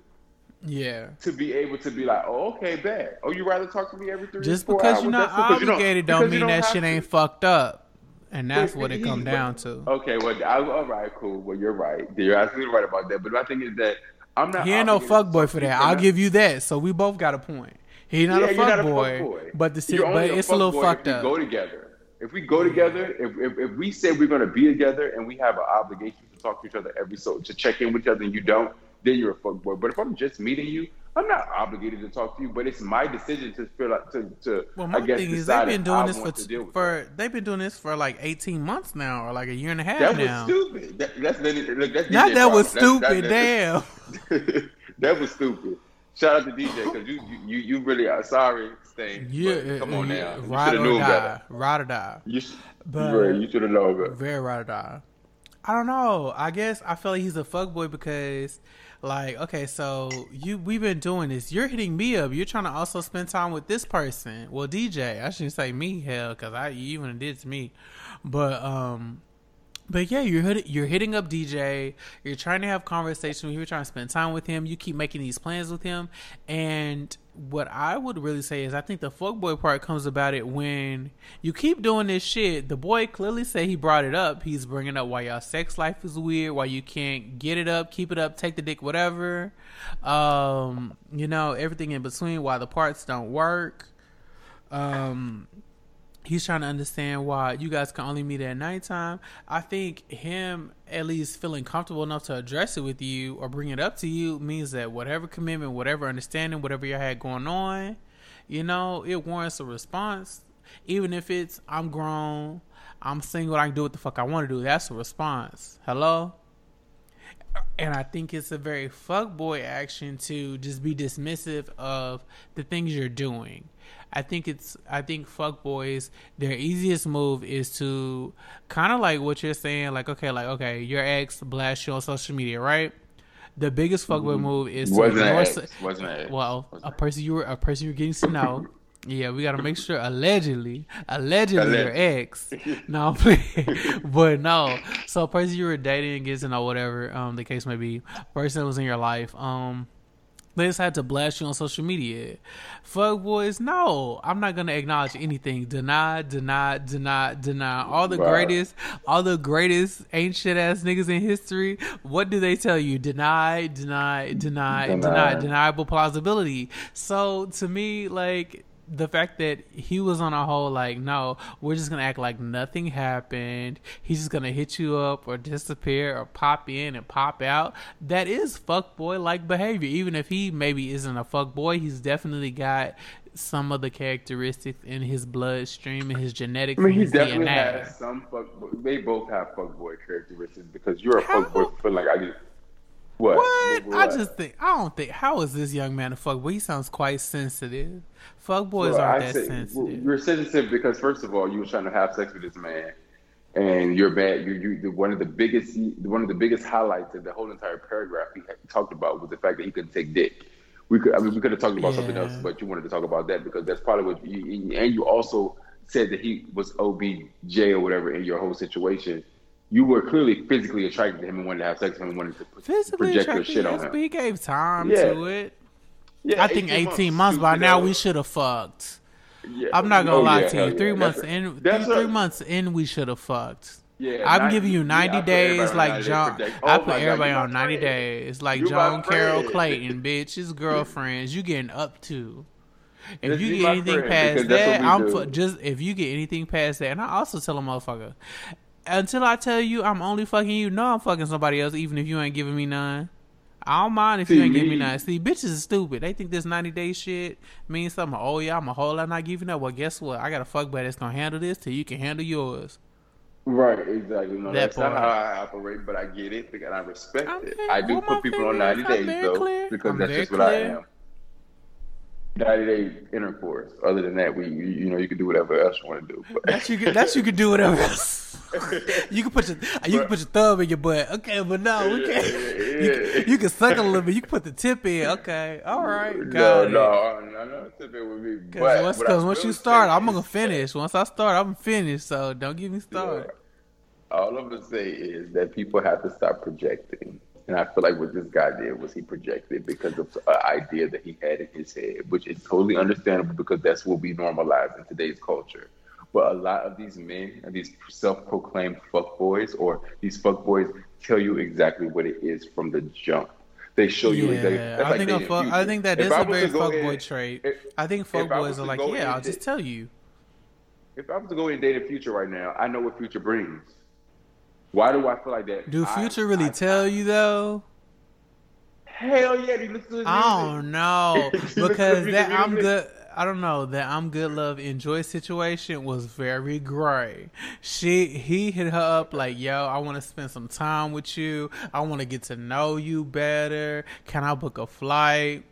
Yeah. to be able to be like, oh, okay, bet. Oh, you rather talk to me every three Just because hours? you're not That's cool, 'cause you obligated don't you mean that shit to. ain't fucked up. And that's what it come down to. Okay, well, I, all right, cool. Well, you're right. You're absolutely right about that. But my thing is that I'm not. He ain't no fuck boy for that. I'll nothing. give you that. So we both got a point. He not Yeah, a fuck not boy, fuckboy. but the You're but it's a little fuckboy fucked up. We go together. If we go together, if, if, if we say we're going to be together and we have an obligation to talk to each other every so to check in with each other and you don't, then you're a fuck boy. But if I'm just meeting you, I'm not obligated to talk to you, but it's my decision to feel like to to. Well, my I guess thing is they've been doing this for want to deal with for they've been doing this for like eighteen months now, or like a year and a half That was now. stupid. That, that's look, that's Not that was problem. Stupid. Damn. that was stupid. Shout out to DJ because you, you you really are sorry, Stain. Yeah, come on now. You ride or known die, better. ride or die. You, But- right, you should have known better. Very ride or die. I don't know. I guess I feel like he's a fuckboy because, like, okay, so you we've been doing this. You're hitting me up. You're trying to also spend time with this person. Well, DJ, I shouldn't say me, hell, because I you even did to me. But um, but yeah, you're hit, you're hitting up DJ. You're trying to have conversation. You're trying to spend time with him. You keep making these plans with him. And what I would really say is, I think the fuckboy part comes about it when you keep doing this shit. The boy clearly said he brought it up. He's bringing up why y'all sex life is weird. Why you can't get it up, keep it up, take the dick, whatever. Um, you know everything in between. Why the parts don't work. Um, he's trying to understand why you guys can only meet at nighttime. I think him at least feeling comfortable enough to address it with you or bring it up to you means that whatever commitment, whatever understanding, whatever you had going on, you know, it warrants a response. Even if it's I'm grown, I'm single, I can do what the fuck I want to do. That's a response. Hello? and I think it's a very fuckboy action to just be dismissive of the things you're doing. I think it's I think fuckboys their easiest move is to kind of like what you're saying, like okay, like okay, your ex blast you on social media, right? The biggest fuckboy move is to Wasn't ignore ex. Wasn't an ex. well, a person you were a person you're getting to know. Yeah, we gotta make sure allegedly, allegedly your ex. No, I'm playing. but no. So a person you were dating, getting to know whatever um the case may be, person that was in your life, um they just had to blast you on social media. Fuck boys, no, I'm not gonna acknowledge anything. Deny, deny, deny, deny. All the Wow. greatest, all the greatest ancient ass niggas in history. What do they tell you? Deny, deny, deny, deny, Deny. deniable plausibility. So to me, like the fact that he was on a whole like, no, we're just gonna act like nothing happened. He's just gonna hit you up or disappear or pop in and pop out. That is fuckboy like behavior. Even if he maybe isn't a fuckboy, he's definitely got some of the characteristics in his bloodstream and his genetics I mean, he definitely DNA. has some fuck. They both have fuckboy characteristics because you're a fuckboy. for like I just what? What? What? I just think I don't think. How is this young man a fuckboy? He sounds quite sensitive. Fuckboys Well, aren't I that say- sensitive. You're sensitive because first of all, you were trying to have sex with this man, and you're bad. You you one of the biggest one of the biggest highlights of the whole entire paragraph he talked about was the fact that he couldn't take dick. We could I mean we could have talked about something else, but you wanted to talk about that because that's probably what you and you also said that he was OBJ or whatever in your whole situation. You were clearly physically attracted to him and wanted to have sex with him and wanted to Physically project your shit on him. but he gave time Yeah. to it. Yeah, I think 18 months, by now we should have fucked. Yeah. I'm not gonna Oh, lie yeah, to you. Three months a- in, three, that's three months in, we should have fucked. Yeah, I'm 90 giving you 90 I days like John. I put everybody on 90 days like John Carroll. Clayton, bitch. His girlfriends, you getting up to. If you get anything friend, past that, I'm do. just if you get anything past that, and I also tell a motherfucker, until I tell you I'm only fucking you, no, I'm fucking somebody else, even if you ain't giving me none. I don't mind if you ain't giving me none. See, bitches is stupid. They think this 90 day shit means something. Oh yeah, I'm a whole lot not giving up. Well, guess what? I got a fuck buddy that's gonna handle this till you can handle yours. Right, exactly. No, That that's not how I operate, but I get it and I respect I'm it. very- I do well, put people on 90 days though, clear. because I'm that's just what I am. 90 day intercourse. Other than that, we you, you know you can do whatever else you want to do. But That you can, that you can do whatever else. you can put your you can put your thumb in your butt. Okay, but no, we can't. You, can, you can suck a little bit. You can put the tip in. Okay, all right, no, got it. no, no, no, tip it with me. Because once, once you start, I'm gonna finish. Once I start, I'm finished. So don't get me started. All I'm gonna say is that people have to stop projecting. And I feel like what this guy did was he projected because of an idea that he had in his head, which is totally understandable because that's what we normalize in today's culture. But a lot of these men and these self-proclaimed fuckboys or these fuckboys tell you exactly what it is from the jump. They show you exactly. Yeah, that's I like think a fuck, I think that If is I a very fuckboy trait. if- I think fuckboys are like, yeah, I'll just tell you. If I was to go and date a future right now, I know what future brings. Why do I feel like that? Do I- Future really I- tell you though? Hell yeah, he listens to his I don't know He listens to because that I'm good. I don't know that I'm good love enjoy situation was very gray. She he hit her up like, "Yo, I want to spend some time with you. I want to get to know you better. Can I book a flight?"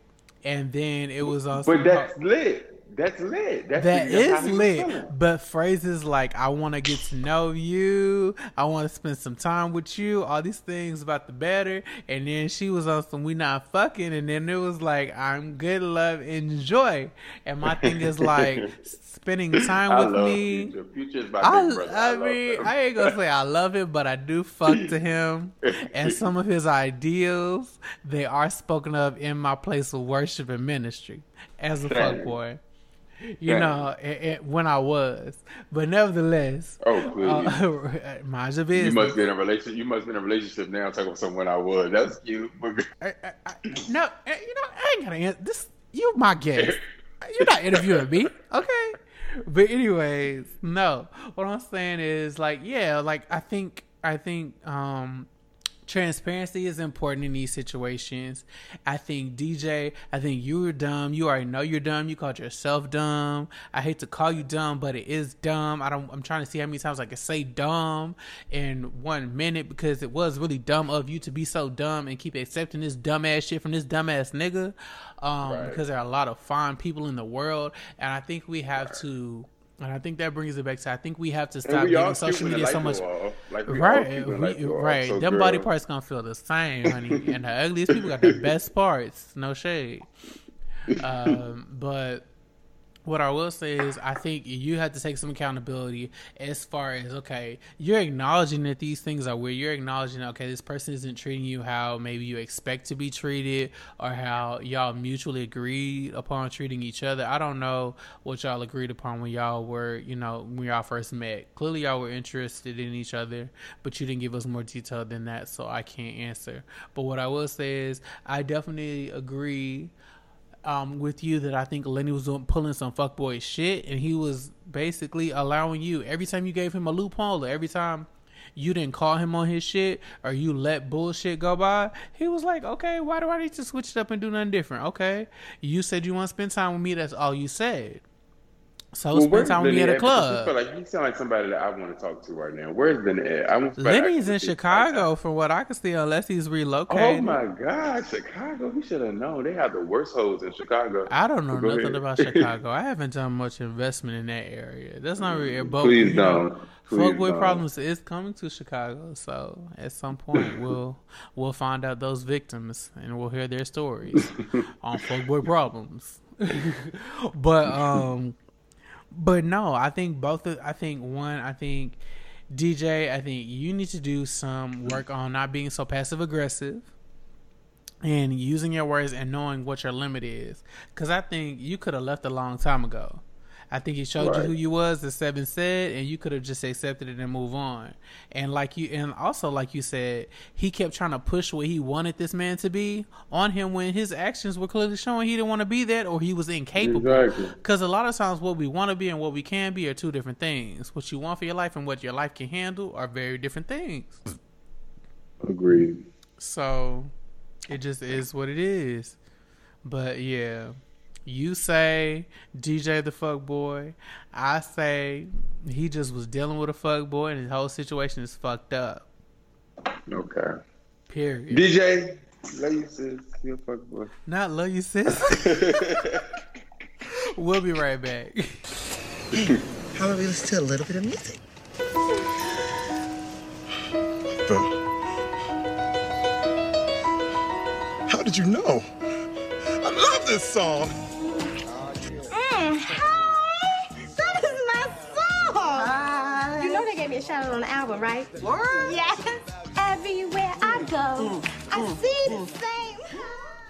And then it was on. But that's lit. That's lit. That's that that's how is lit, but phrases like "I want to get to know you," "I want to spend some time with you," all these things about the better. And then she was on some "We not fucking," and then it was like I'm good, love, enjoy. And my thing is like spending time I with me. Future. Future's my I, big brother. I, love mean. I ain't gonna say I love it, but I do fuck to him, and some of his ideals they are spoken of in my place of worship and ministry as a fuck boy. You Same. know, it, it, when I was, but nevertheless, Oh, please. uh, mind your You must be in a relationship. You must be in a relationship now. Talking about someone I was. That's cute. no, eh, you know, I ain't gonna answer this. You my guest. You're not interviewing me, okay? But anyways, no. What I'm saying is like, yeah, like I think I think um transparency is important in these situations. I think DJ, I think you were dumb. You already know you're dumb. You called yourself dumb. I hate to call you dumb, but it is dumb. I don't I'm trying to see how many times I can say dumb in one minute because it was really dumb of you to be so dumb and keep accepting this dumbass shit from this dumbass nigga. Um Right. because there are a lot of fine people in the world and I think we have to and I think that brings it back to I think we have to stop giving social media so much. Like, right we- light bulb off. right. So, them body parts gonna feel the same honey. And the ugliest people got the best parts. No shade. Um, but what I will say is, I think you have to take some accountability as far as okay, you're acknowledging that these things are weird. You're acknowledging, okay, this person isn't treating you how maybe you expect to be treated, or how y'all mutually agreed upon treating each other. I don't know what y'all agreed upon when y'all were, you know, when y'all first met. Clearly, y'all were interested in each other, but you didn't give us more detail than that, so I can't answer. But what I will say is, I definitely agree um, with you that I think Lenny was pulling some fuckboy shit, and he was basically allowing you every time you gave him a loophole, every time you didn't call him on his shit, or you let bullshit go by. He was like, okay, why do I need to switch it up and do nothing different? Okay, you said you want to spend time with me. That's all you said. So Well, spend time with me at a club. feel like, he sound like somebody that I want to talk to right now. Where's Lenny at? I want Lenny's in. Chicago, from what I can see, unless he's relocated. Oh my God, Chicago! He should have known. They have the worst hoes in Chicago. I don't know nothing ahead. about Chicago. I haven't done much investment in that area. That's not really. But, Please you know, don't. Please Fuckboy don't. Problems is coming to Chicago, so at some point we'll we'll find out those victims and we'll hear their stories on Fuckboy Problems. but um, but no, I think both. Of, I think one. I think DJ. I think you need to do some work on not being so passive aggressive and using your words and knowing what your limit is. Because I think you could have left a long time ago. I think he showed you who you was, the Seven said, and you could have just accepted it and move on. And like you, and also like you said, he kept trying to push what he wanted this man to be on him when his actions were clearly showing he didn't want to be that or he was incapable. Exactly. Because a lot of times, what we want to be and what we can be are two different things. What you want for your life and what your life can handle are very different things. Agreed. So it just is what it is. But yeah, you say DJ the fuck boy. I say he just was dealing with a fuck boy and his whole situation is fucked up. Okay. Period. DJ, love you, sis. You a fuck boy. Not love you, sis. we'll be right back. How about we listen to a little bit of music? How did you know? I love this song. Mm, hi. That is my song. You know they gave me a shout out on the album, right? Word? Yes. Everywhere I go, I see the same.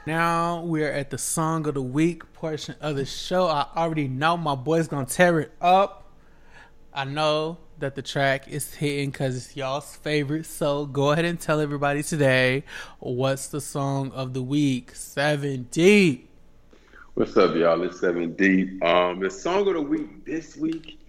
Now we're at the song of the week portion of the show. I already know my boy's gonna tear it up. I know that the track is hitting because it's y'all's favorite. So go ahead and tell everybody today what's the song of the week. Seven Deep. What's up, y'all? It's Sevndeep. Um, the song of the week this week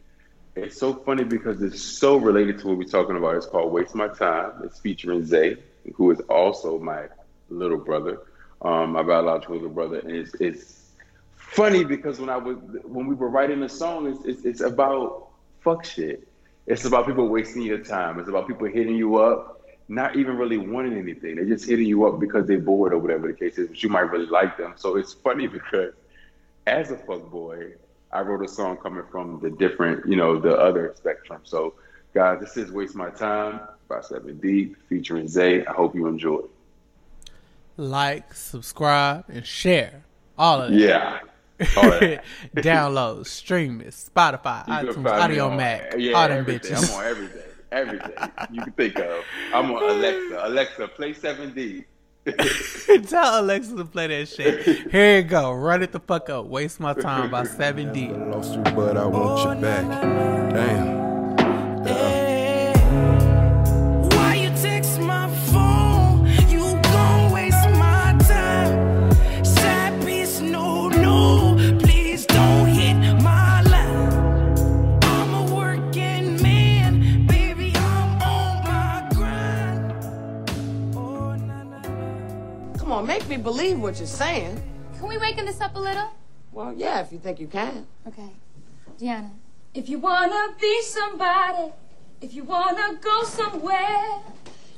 is so funny because it's so related to what we're talking about. It's called "Waste My Time." It's featuring Zay, who is also my little brother. um, my biological little brother, and it's it's funny because when I was when we were writing the song, it's it's, it's about fuck shit. It's about people wasting your time. It's about people hitting you up, not even really wanting anything. They're just hitting you up because they're bored or whatever the case is. But you might really like them. So it's funny because as a fuck boy, I wrote a song coming from the different, you know, the other spectrum. So guys, this is Waste My Time by Sevndeep featuring Zay. I hope you enjoy. Like, subscribe, and share. All of that. Yeah. All that. Download, stream it, Spotify, You iTunes, Audiomack, yeah, all them bitches. I'm on everything. Everything you can think of. I'm on Alexa. Alexa, play 7D. Tell Alexa to play that shit. Here you go. Run it the fuck up. Waste my time by 7D. Lost you, but I want you back. Damn. Me believe what you're saying. Can we waken this up a little? Well, yeah, if you think you can. Okay. Deanna. If you wanna be somebody, if you wanna go somewhere,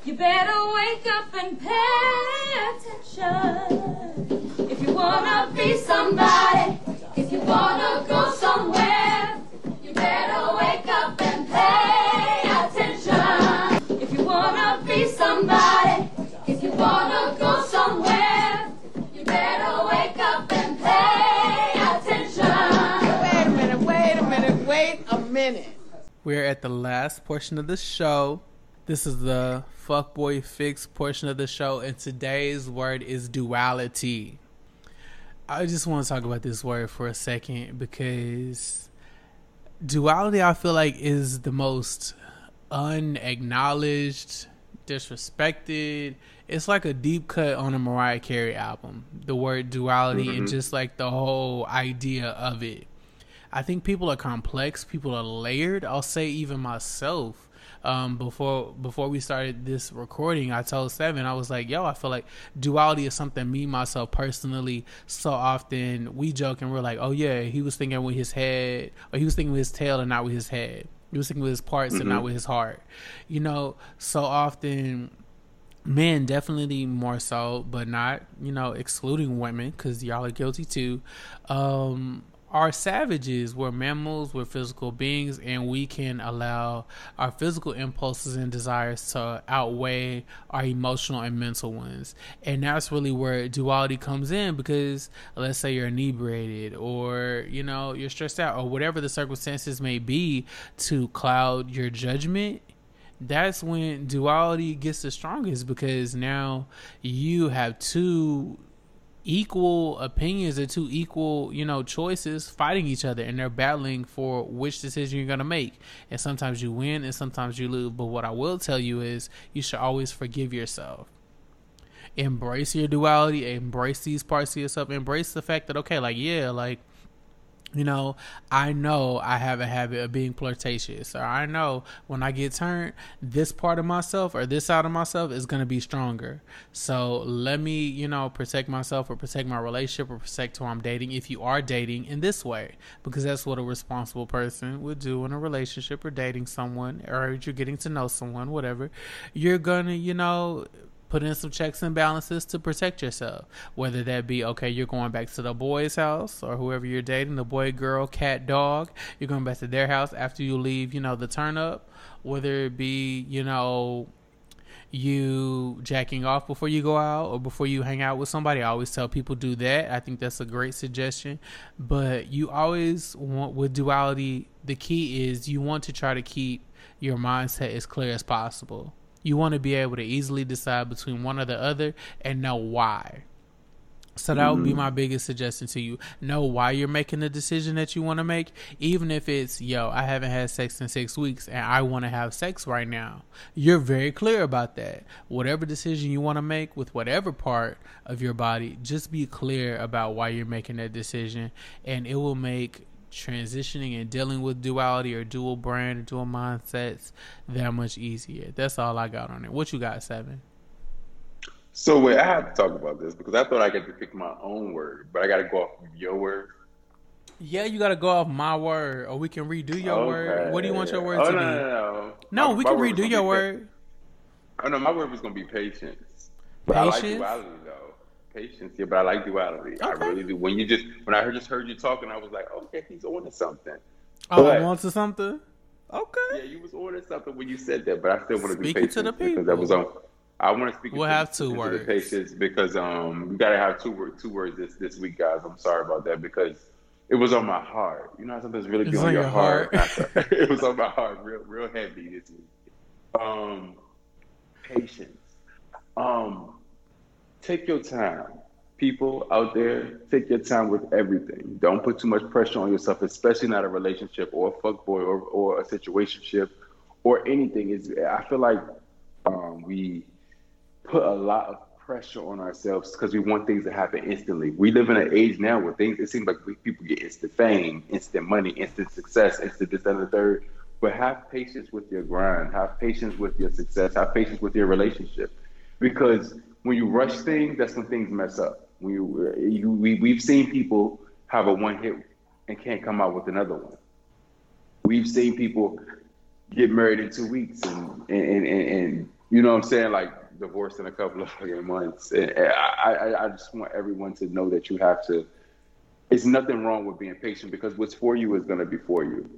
you better wake up and pay attention. If you wanna be somebody, if you wanna go somewhere, you better wake up and pay attention. If you wanna be somebody, if you wanna We're at the last portion of the show. This is the fuckboy fix portion of the show, and today's word is duality. I just want to talk about this word for a second because duality, I feel like, is the most unacknowledged, disrespected. It's like a deep cut on a Mariah Carey album. The word duality and Mhm. just like the whole idea of it. I think people are complex. People are layered. I'll say even myself. Um, before before we started this recording, I told Seven I was like, "Yo, I feel like duality is something me myself personally so often we joke and we're like, oh yeah, he was thinking with his head or he was thinking with his tail and not with his head. He was thinking with his parts and not Mhm. with his heart. You know, so often men definitely more so but not you know excluding women because y'all are guilty too um are savages we're mammals we're physical beings and we can allow our physical impulses and desires to outweigh our emotional and mental ones. And that's really where duality comes in because let's say you're inebriated or you know you're stressed out or whatever the circumstances may be to cloud your judgment that's when duality gets the strongest because now you have two equal opinions or two equal you know choices fighting each other and they're battling for which decision you're going to make. And sometimes you win and sometimes you lose. But what i will tell you is you should always forgive yourself. Embrace your duality embrace these parts of yourself embrace the fact that okay like yeah like you know, I know I have a habit of being flirtatious, or I know when I get turned, this part of myself or this side of myself is going to be stronger. So let me, you know, protect myself or protect my relationship or protect who I'm dating if you are dating in this way, because that's what a responsible person would do in a relationship or dating someone, or you're getting to know someone, whatever. You're going to, you know, put in some checks and balances to protect yourself. Whether that be okay, you're going back to the boy's house or whoever you're dating, the boy, girl, cat, dog. You're going back to their house after you leave, you know, the turn up. Whether it be, you know, you jacking off before you go out or before you hang out with somebody. I always tell people do that. I think that's a great suggestion. But you always want with duality, the key is you want to try to keep your mindset as clear as possible. You want to be able to easily decide between one or the other and know why. So that would be Mhm. my biggest suggestion to you. Know why you're making the decision that you want to make, even if it's, yo, I haven't had sex in six weeks and I want to have sex right now. You're very clear about that. Whatever decision you want to make with whatever part of your body, just be clear about why you're making that decision, and it will make transitioning and dealing with duality or dual brand or dual mindsets that much easier. That's all I got on it. What you got, Seven? So wait, I have to talk about this because I thought I get to pick my own word, but I got to go off of your word. Yeah, you got to go off my word, or we can redo your word. What do you want your word oh, to no, be? No, no, no. No, oh, My- we can redo your be pa- word. Oh no, my word was gonna be patience. But I like Patience? duality though. Patience, yeah, but I like duality. I really do. When you just when I heard just heard you talking, I was like, okay, he's on to something. Oh, But- I want to something. Okay. Yeah, you was on to something when you said that, but I still want to be patient to the because that was on. I want to speak. We'll into- have two the words. patience because um we gotta have two word two words this this week, guys. I'm sorry about that because it was on my heart. You know how something's really be on on your your heart. heart. it was on my heart, real real heavy this week. Um, patience. Um, take your time. People out there, take your time with everything. Don't put too much pressure on yourself, especially not a relationship or a fuck boy or, or a situationship or anything. Is I feel like um, we put a lot of pressure on ourselves because we want things to happen instantly. We live in an age now where things it seems like people get instant fame, instant money, instant success, instant this that, and the third. But have patience with your grind. Have patience with your success. Have patience with your relationship, because when you rush things, that's when things mess up. When you, eh, you we, we've seen people have a one hit and can't come out with another one. We've seen people get married in two weeks and and, and, and, you know what I'm saying, like divorced in a couple of fucking months. And I, I, I just want everyone to know that you have to. It's nothing wrong with being patient because what's for you is to be for you.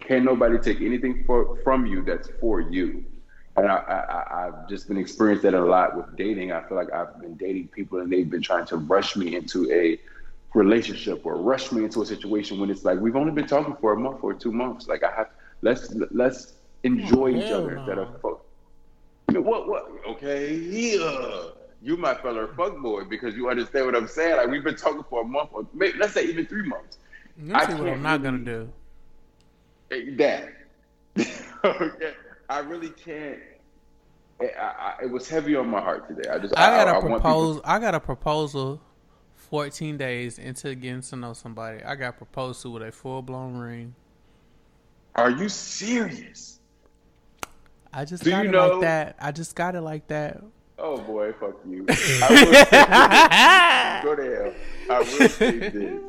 Can't nobody take anything for, from you that's for you. And I, I, I- I've just been experienced that a lot with dating. I feel like I've been dating people and they've been trying to rush me into a relationship or rush me into a situation when it's like we've only been talking for a month or two months. Like I have let's let's enjoy each other no. instead of fuck. What what? Okay, yeah. You my fellow fuck boy because you understand what I'm saying. Like we've been talking for a month or maybe, let's say even three months. Me see what I'm not gonna do. that. okay. I really can't. I, I, it was heavy on my heart today. I just I got I, a I want people- proposal. I got a proposal. Fourteen days into getting to know somebody, I got proposed to with a full blown ring. Are you serious? I just Do got you it know- like that. I just got it like that. Oh boy, fuck you. I will go to hell. I will say this.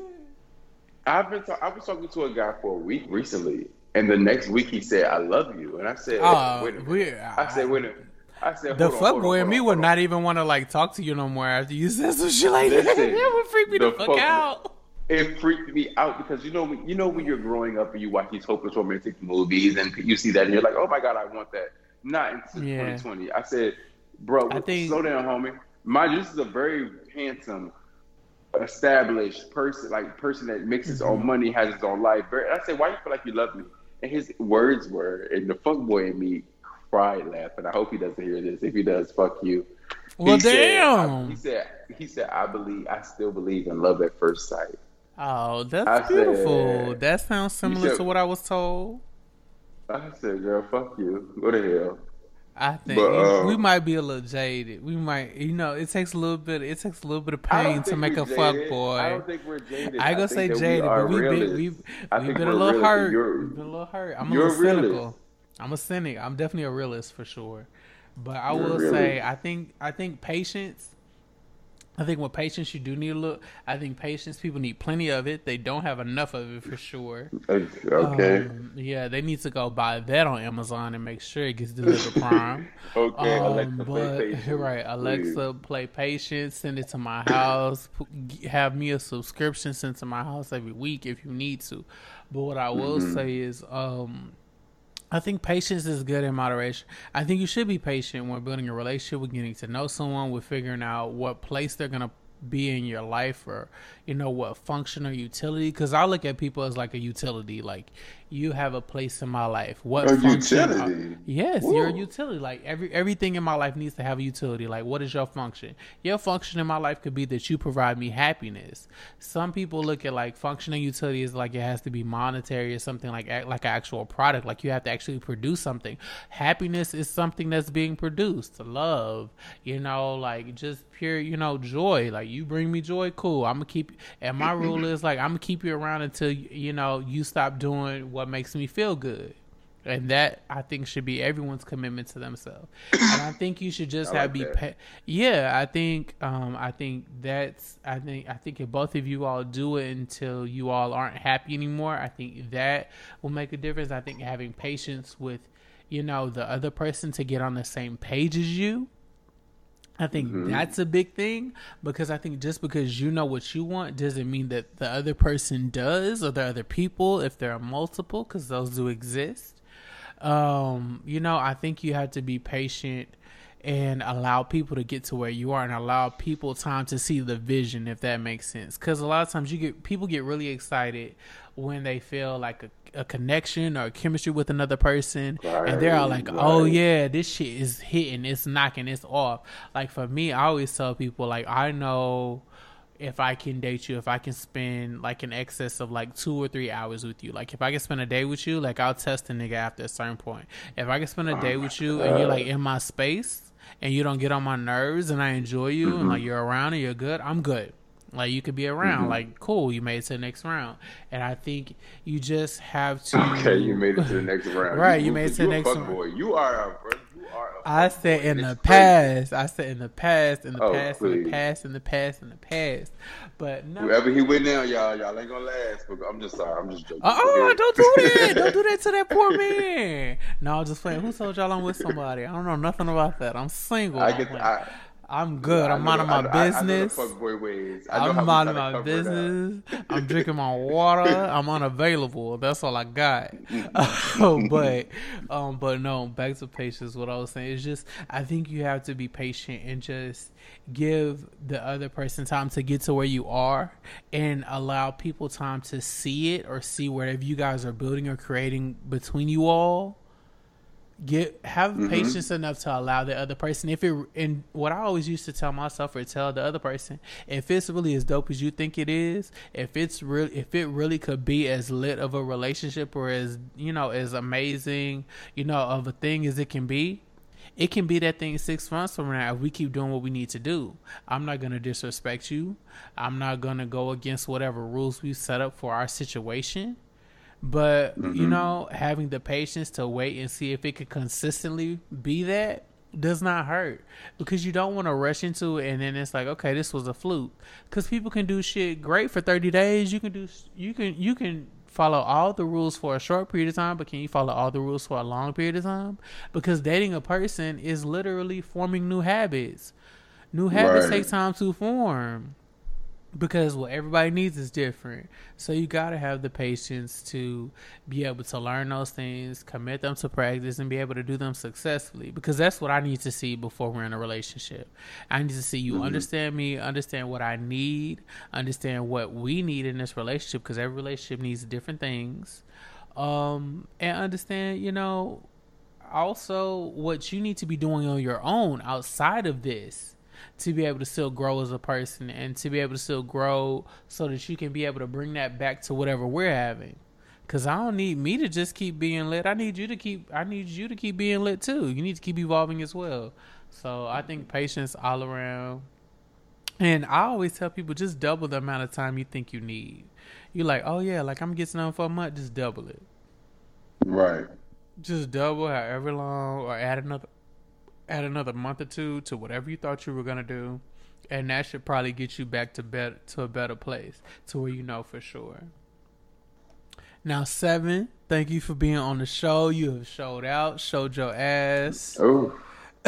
I've been. Ta- I was talking to a guy for a week recently, and the next week he said, "I love you," and I said, Oh, "Wait a minute." we- I said, "Wait a minute." I said, The fuck hold and me would not even want to like talk to you no more after you said some shit like that. Listen, That would freak me the, the fuck fuck- out. It freaked me out because you know when- you know when you're growing up and you watch these hopeless romantic movies and you see that and you're like, oh my god, I want that. Not in Yeah. 2020. I said, bro, I think- slow down, homie. My this is a very handsome, established person, like person that makes his Mm-hmm. own money, has his own life. I said, why do you feel like you love me? And his words were, and the fuckboy in me cried laughing. I hope he doesn't hear this. If he does, fuck you. Well, He said- damn. he said, he said, I believe, I still believe in love at first sight. Oh, that's I beautiful. said- that sounds similar said- to what I was told. I said, girl, fuck you. Go to hell. I think But, we- uh, we might be a little jaded. We might, you know, it takes a little bit. It takes a little bit of pain to make a fuck boy. I don't think we're jaded. I ain't gonna say that we jaded, but we've been we've, we've been a little hurt. We've been a little hurt. I'm a little realist. cynical. I'm a cynic. I'm definitely a realist for sure. But I You're will realist. say, I think I think patience. I think with patience, you do need a little. I think patience. People need plenty of it. They don't have enough of it for sure. Okay. Um, yeah, they need to go buy that on Amazon and make sure it gets delivered prime. Okay, Um, Alexa, play but- Patience, Right, Alexa, play patience. Send it to my house. Have me a subscription sent to my house every week if you need to. But what I will Mhm. say is, um, I think patience is good in moderation. I think you should be patient when building a relationship, with getting to know someone, with figuring out what place they're gonna be in your life, or you know what function or utility. Because I look at people as like a utility. Like you have a place in my life. What A function? Uh, utility? yes, you're a utility. Like every everything in my life needs to have a utility. Like what is your function? Your function in my life could be that you provide me happiness. Some people look at like functioning utility is like it has to be monetary or something like like an actual product. Like you have to actually produce something. Happiness is something that's being produced. Love, you know, like just pure, you know, joy. Like you bring me joy, cool. I'm gonna keep. And my rule is like I'm gonna keep you around until you know you stop doing what makes me feel good. and that I think should be everyone's commitment to themselves. and I think you should just I have like be, pa- yeah. I think, um, I think that's, I think, I think if both of you all do it until you all aren't happy anymore, I think that will make a difference. I think having patience with, you know, the other person to get on the same page as you. I think Mhm. that's a big thing because I think just because you know what you want doesn't mean that the other person does or the other people, if there are multiple, because those do exist. Um, you know, I think you have to be patient and allow people to get to where you are and allow people time to see the vision if that makes sense because a lot of times you get people get really excited when they feel like a, a connection or chemistry with another person and they're all like Right, oh yeah this shit is hitting it's knocking it's off like for me i always tell people like i know if I can date you, if I can spend like an excess of like two or three hours with you, like if I can spend a day with you, like I'll test a nigga after a certain point. If I can spend a day uh, with you and you're like in my space and you don't get on my nerves and I enjoy you and like you're around and you're good, I'm good. Like you could be around, Mhm. like cool, you made it to the next round, and I think you just have to. Okay, you made it to the next round. Right, you made it to the next round. Boy. You are a bro. You are a I said boy. in the past. I said in the past, in the Oh, past, in the past, in the past, in the past. But no. Whoever he went now, y'all, y'all ain't gonna last. But I'm just sorry. I'm just joking. Uh-oh, don't do that. don't do that to that poor man. No, I'm just playing. Who told y'all I'm with somebody? I don't know nothing about that. I'm single. I get. I, I'm good. I'm minding the- my I know- I- business. I know the fuck boy ways. I know how I'm minding try my to cover it up. business. I'm drinking my water. I'm unavailable. That's all I got. but, um, but no. Back to patience. What I was saying is just I think you have to be patient and just give the other person time to get to where you are, and allow people time to see it or see whatever you guys are building or creating between you all get have Mhm. patience enough to allow the other person if it and what i always used to tell myself or tell the other person if it's really as dope as you think it is if it's real if it really could be as lit of a relationship or as you know as amazing you know of a thing as it can be it can be that thing six months from now if we keep doing what we need to do. I'm not gonna disrespect you. I'm not gonna go against whatever rules we set up for our situation. But you Mhm. know, having the patience to wait and see if it could consistently be that does not hurt. Because you don't want to rush into it and then it's like okay this was a fluke. Because people can do shit great for 30 days. You can do you can you can follow all the rules for a short period of time but can you follow all the rules for a long period of time? Because dating a person is literally forming new habits. New habits Right. take time to form because what everybody needs is different. So you got to have the patience to be able to learn those things, commit them to practice, and be able to do them successfully. Because that's what I need to see before we're in a relationship. I need to see you Mhm. understand me, understand what I need, understand what we need in this relationship. Because every relationship needs different things, um, and understand, you know, also what you need to be doing on your own outside of this to be able to still grow as a person and to be able to still grow so that you can be able to bring that back to whatever we're having. Because i don't need me to just keep being lit. I need you to keep i need you to keep being lit too. You need to keep evolving as well. So i think patience all around. And i always tell people just double the amount of time you think you need. You're like oh yeah like i'm getting on for a month just double it. Right. just double however long or add another add another month or two to whatever you thought you were gonna do and that should probably get you back to better to a better place to where you know for sure now seven thank you for being on the show you have showed out showed your ass Oh.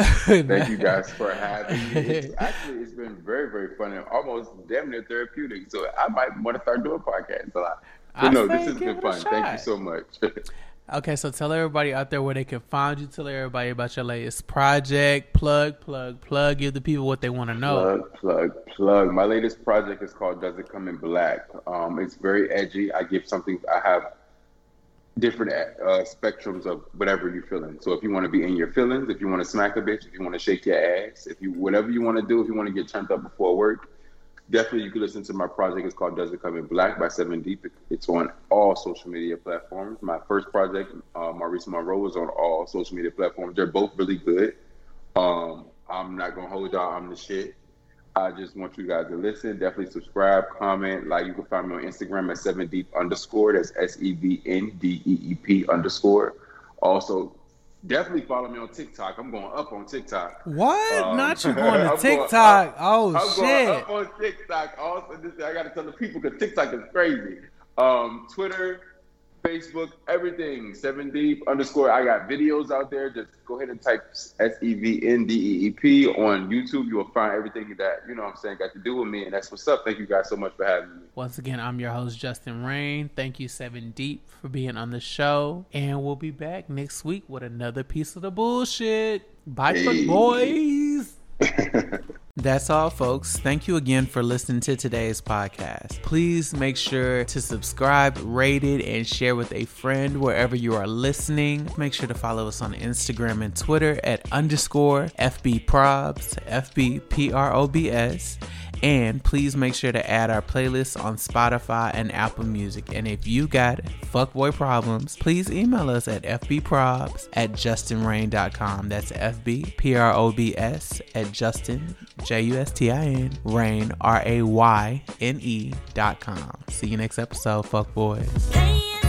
Thank you guys for having me. It's, actually, it's been very, very fun and almost damn near therapeutic. So I might want to start doing podcasts a lot. But I no, this has been fun. Thank you so much. okay so tell everybody out there where they can find you tell everybody about your latest project plug plug plug give the people what they want to know Plug, plug, plug. My latest project is called Does It Come in Black? Um, it's very edgy. I give something, I have different uh, spectrums of whatever you're feeling. So if you want to be in your feelings, if you want to smack a bitch, if you want to shake your ass, if you, whatever you want to do, if you want to get turned up before work, definitely you can listen to my project. It's called Does It Come in Black by Sevndeep. It's on all social media platforms. My first project, uh, Maurice Monroe, is on all social media platforms. They're both really good. Um, I'm not gonna hold y'all. I'm the shit. I just want you guys to listen. Definitely subscribe, comment, like. You can find me on Instagram at sevndeep underscore. That's S E V N D E E P underscore. Also, definitely follow me on TikTok. I'm going up on TikTok. What? Um, Not you going to TikTok? up- oh I'm going shit! up on TikTok. Also, this, I got to tell the people because TikTok is crazy. Um, Twitter, Facebook, everything. Sevndeep underscore. I got videos out there. Just go ahead and type S E V N D E E P on YouTube. You will find everything that you know. what I'm saying got to do with me, and that's what's up. Thank you guys so much for having me. Once again, I'm your host Justin-Rayne. Thank you, Sevndeep, for being on the show, and we'll be back next week with another piece of the bullshit. Bye, Hey. boys. That's all, folks. Thank you again for listening to today's podcast. Please make sure to subscribe, rate it, and share with a friend wherever you are listening. Make sure to follow us on Instagram and Twitter at underscore FB Probs, FB P R O B S. And please make sure to add our playlist on Spotify and Apple Music. And if you got fuckboy problems, please email us at fbprobs at justinrayne.com. That's FB P R O B S at Justin J U S T I N Rayne R A Y N E dot com. See you next episode, fuckboys.